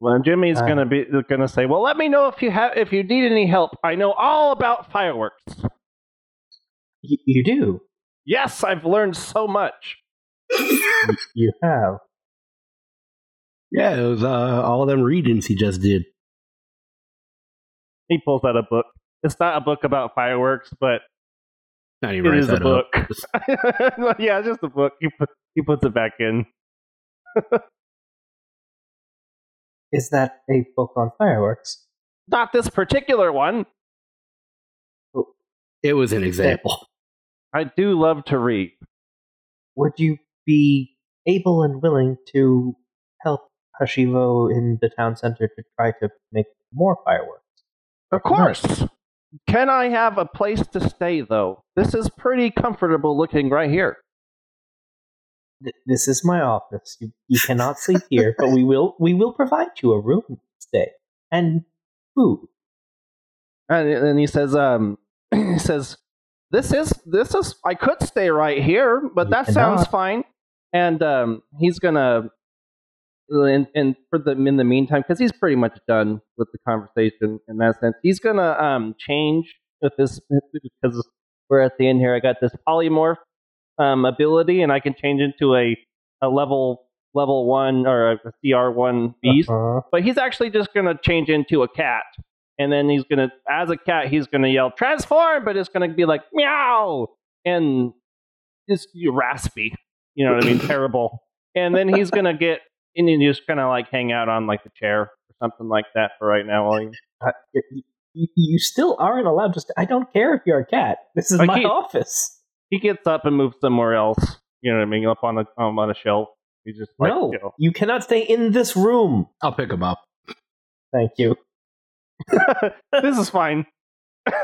Well, Jimmy's Uh, gonna be gonna say, "Well, let me know if you have if you need any help. I know all about fireworks. Y- you do. Yes, I've learned so much." You have. Yeah, it was uh, all them readings he just did. He pulls out a book. It's not a book about fireworks, but Not even it write is a that up. book. yeah, it's just a book. He put, he puts it back in. Is that a book on fireworks? Not this particular one. It was an example. I do love to read. Would you be able and willing to help Hashivo in the town center to try to make more fireworks? Of course. Can I have a place to stay, though? This is pretty comfortable looking right here. Th- this is my office. You, you cannot sleep here, but we will we will provide you a room to stay and food. And and he says, um, he says, this is this is I could stay right here, but You that sounds fine. And um, he's gonna, and, and for the in the meantime, because he's pretty much done with the conversation in that sense, he's gonna um change with this because we're at the end here. I got this polymorph um ability, and I can change into a a level level one or a CR one beast. Uh-huh. but he's actually just going to change into a cat. And then he's going to as a cat he's going to yell transform! But it's going to be like meow! And just raspy. You know what i mean? Terrible. And then he's going to get and you just kind of like hang out on like the chair or something like that for right now while he, Uh, y- y- you still aren't allowed to. St- I don't care if you're a cat. This is I my can't- office. he gets up and moves somewhere else you know what i mean up on a um, on a shelf he's just like no, you know you cannot stay in this room. I'll pick him up. Thank you. this is fine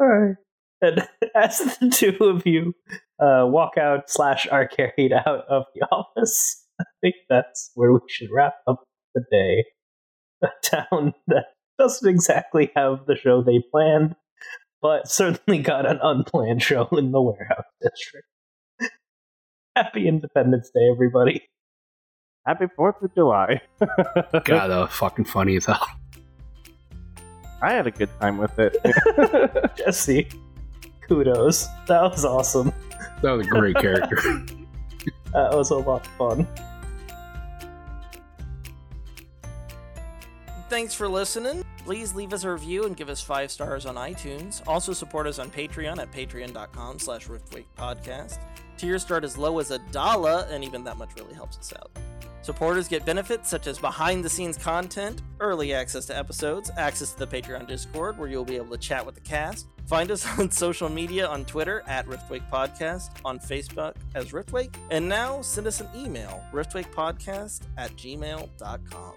All right. And as the two of you uh, walk out slash are carried out of the office, I think that's where we should wrap up the day. A town that doesn't exactly have the show they planned, but certainly got an unplanned show in the warehouse district. Happy Independence Day, everybody. Happy Fourth of July. God, that was fucking funny as hell. I had a good time with it. Jesse, kudos. That was awesome. That was a great character. That was a lot of fun. Thanks for listening. Please leave us a review and give us five stars on iTunes. Also support us on Patreon at patreon.com slash riftwake podcast. Tiers start as low as a dollar, and even that much really helps us out. Supporters get benefits such as behind the scenes content, early access to episodes, access to the Patreon Discord where you'll be able to chat with the cast. Find us on social media on Twitter at Riftwake Podcast, on Facebook as Riftwake, and now send us an email, riftwakepodcast at gmail.com.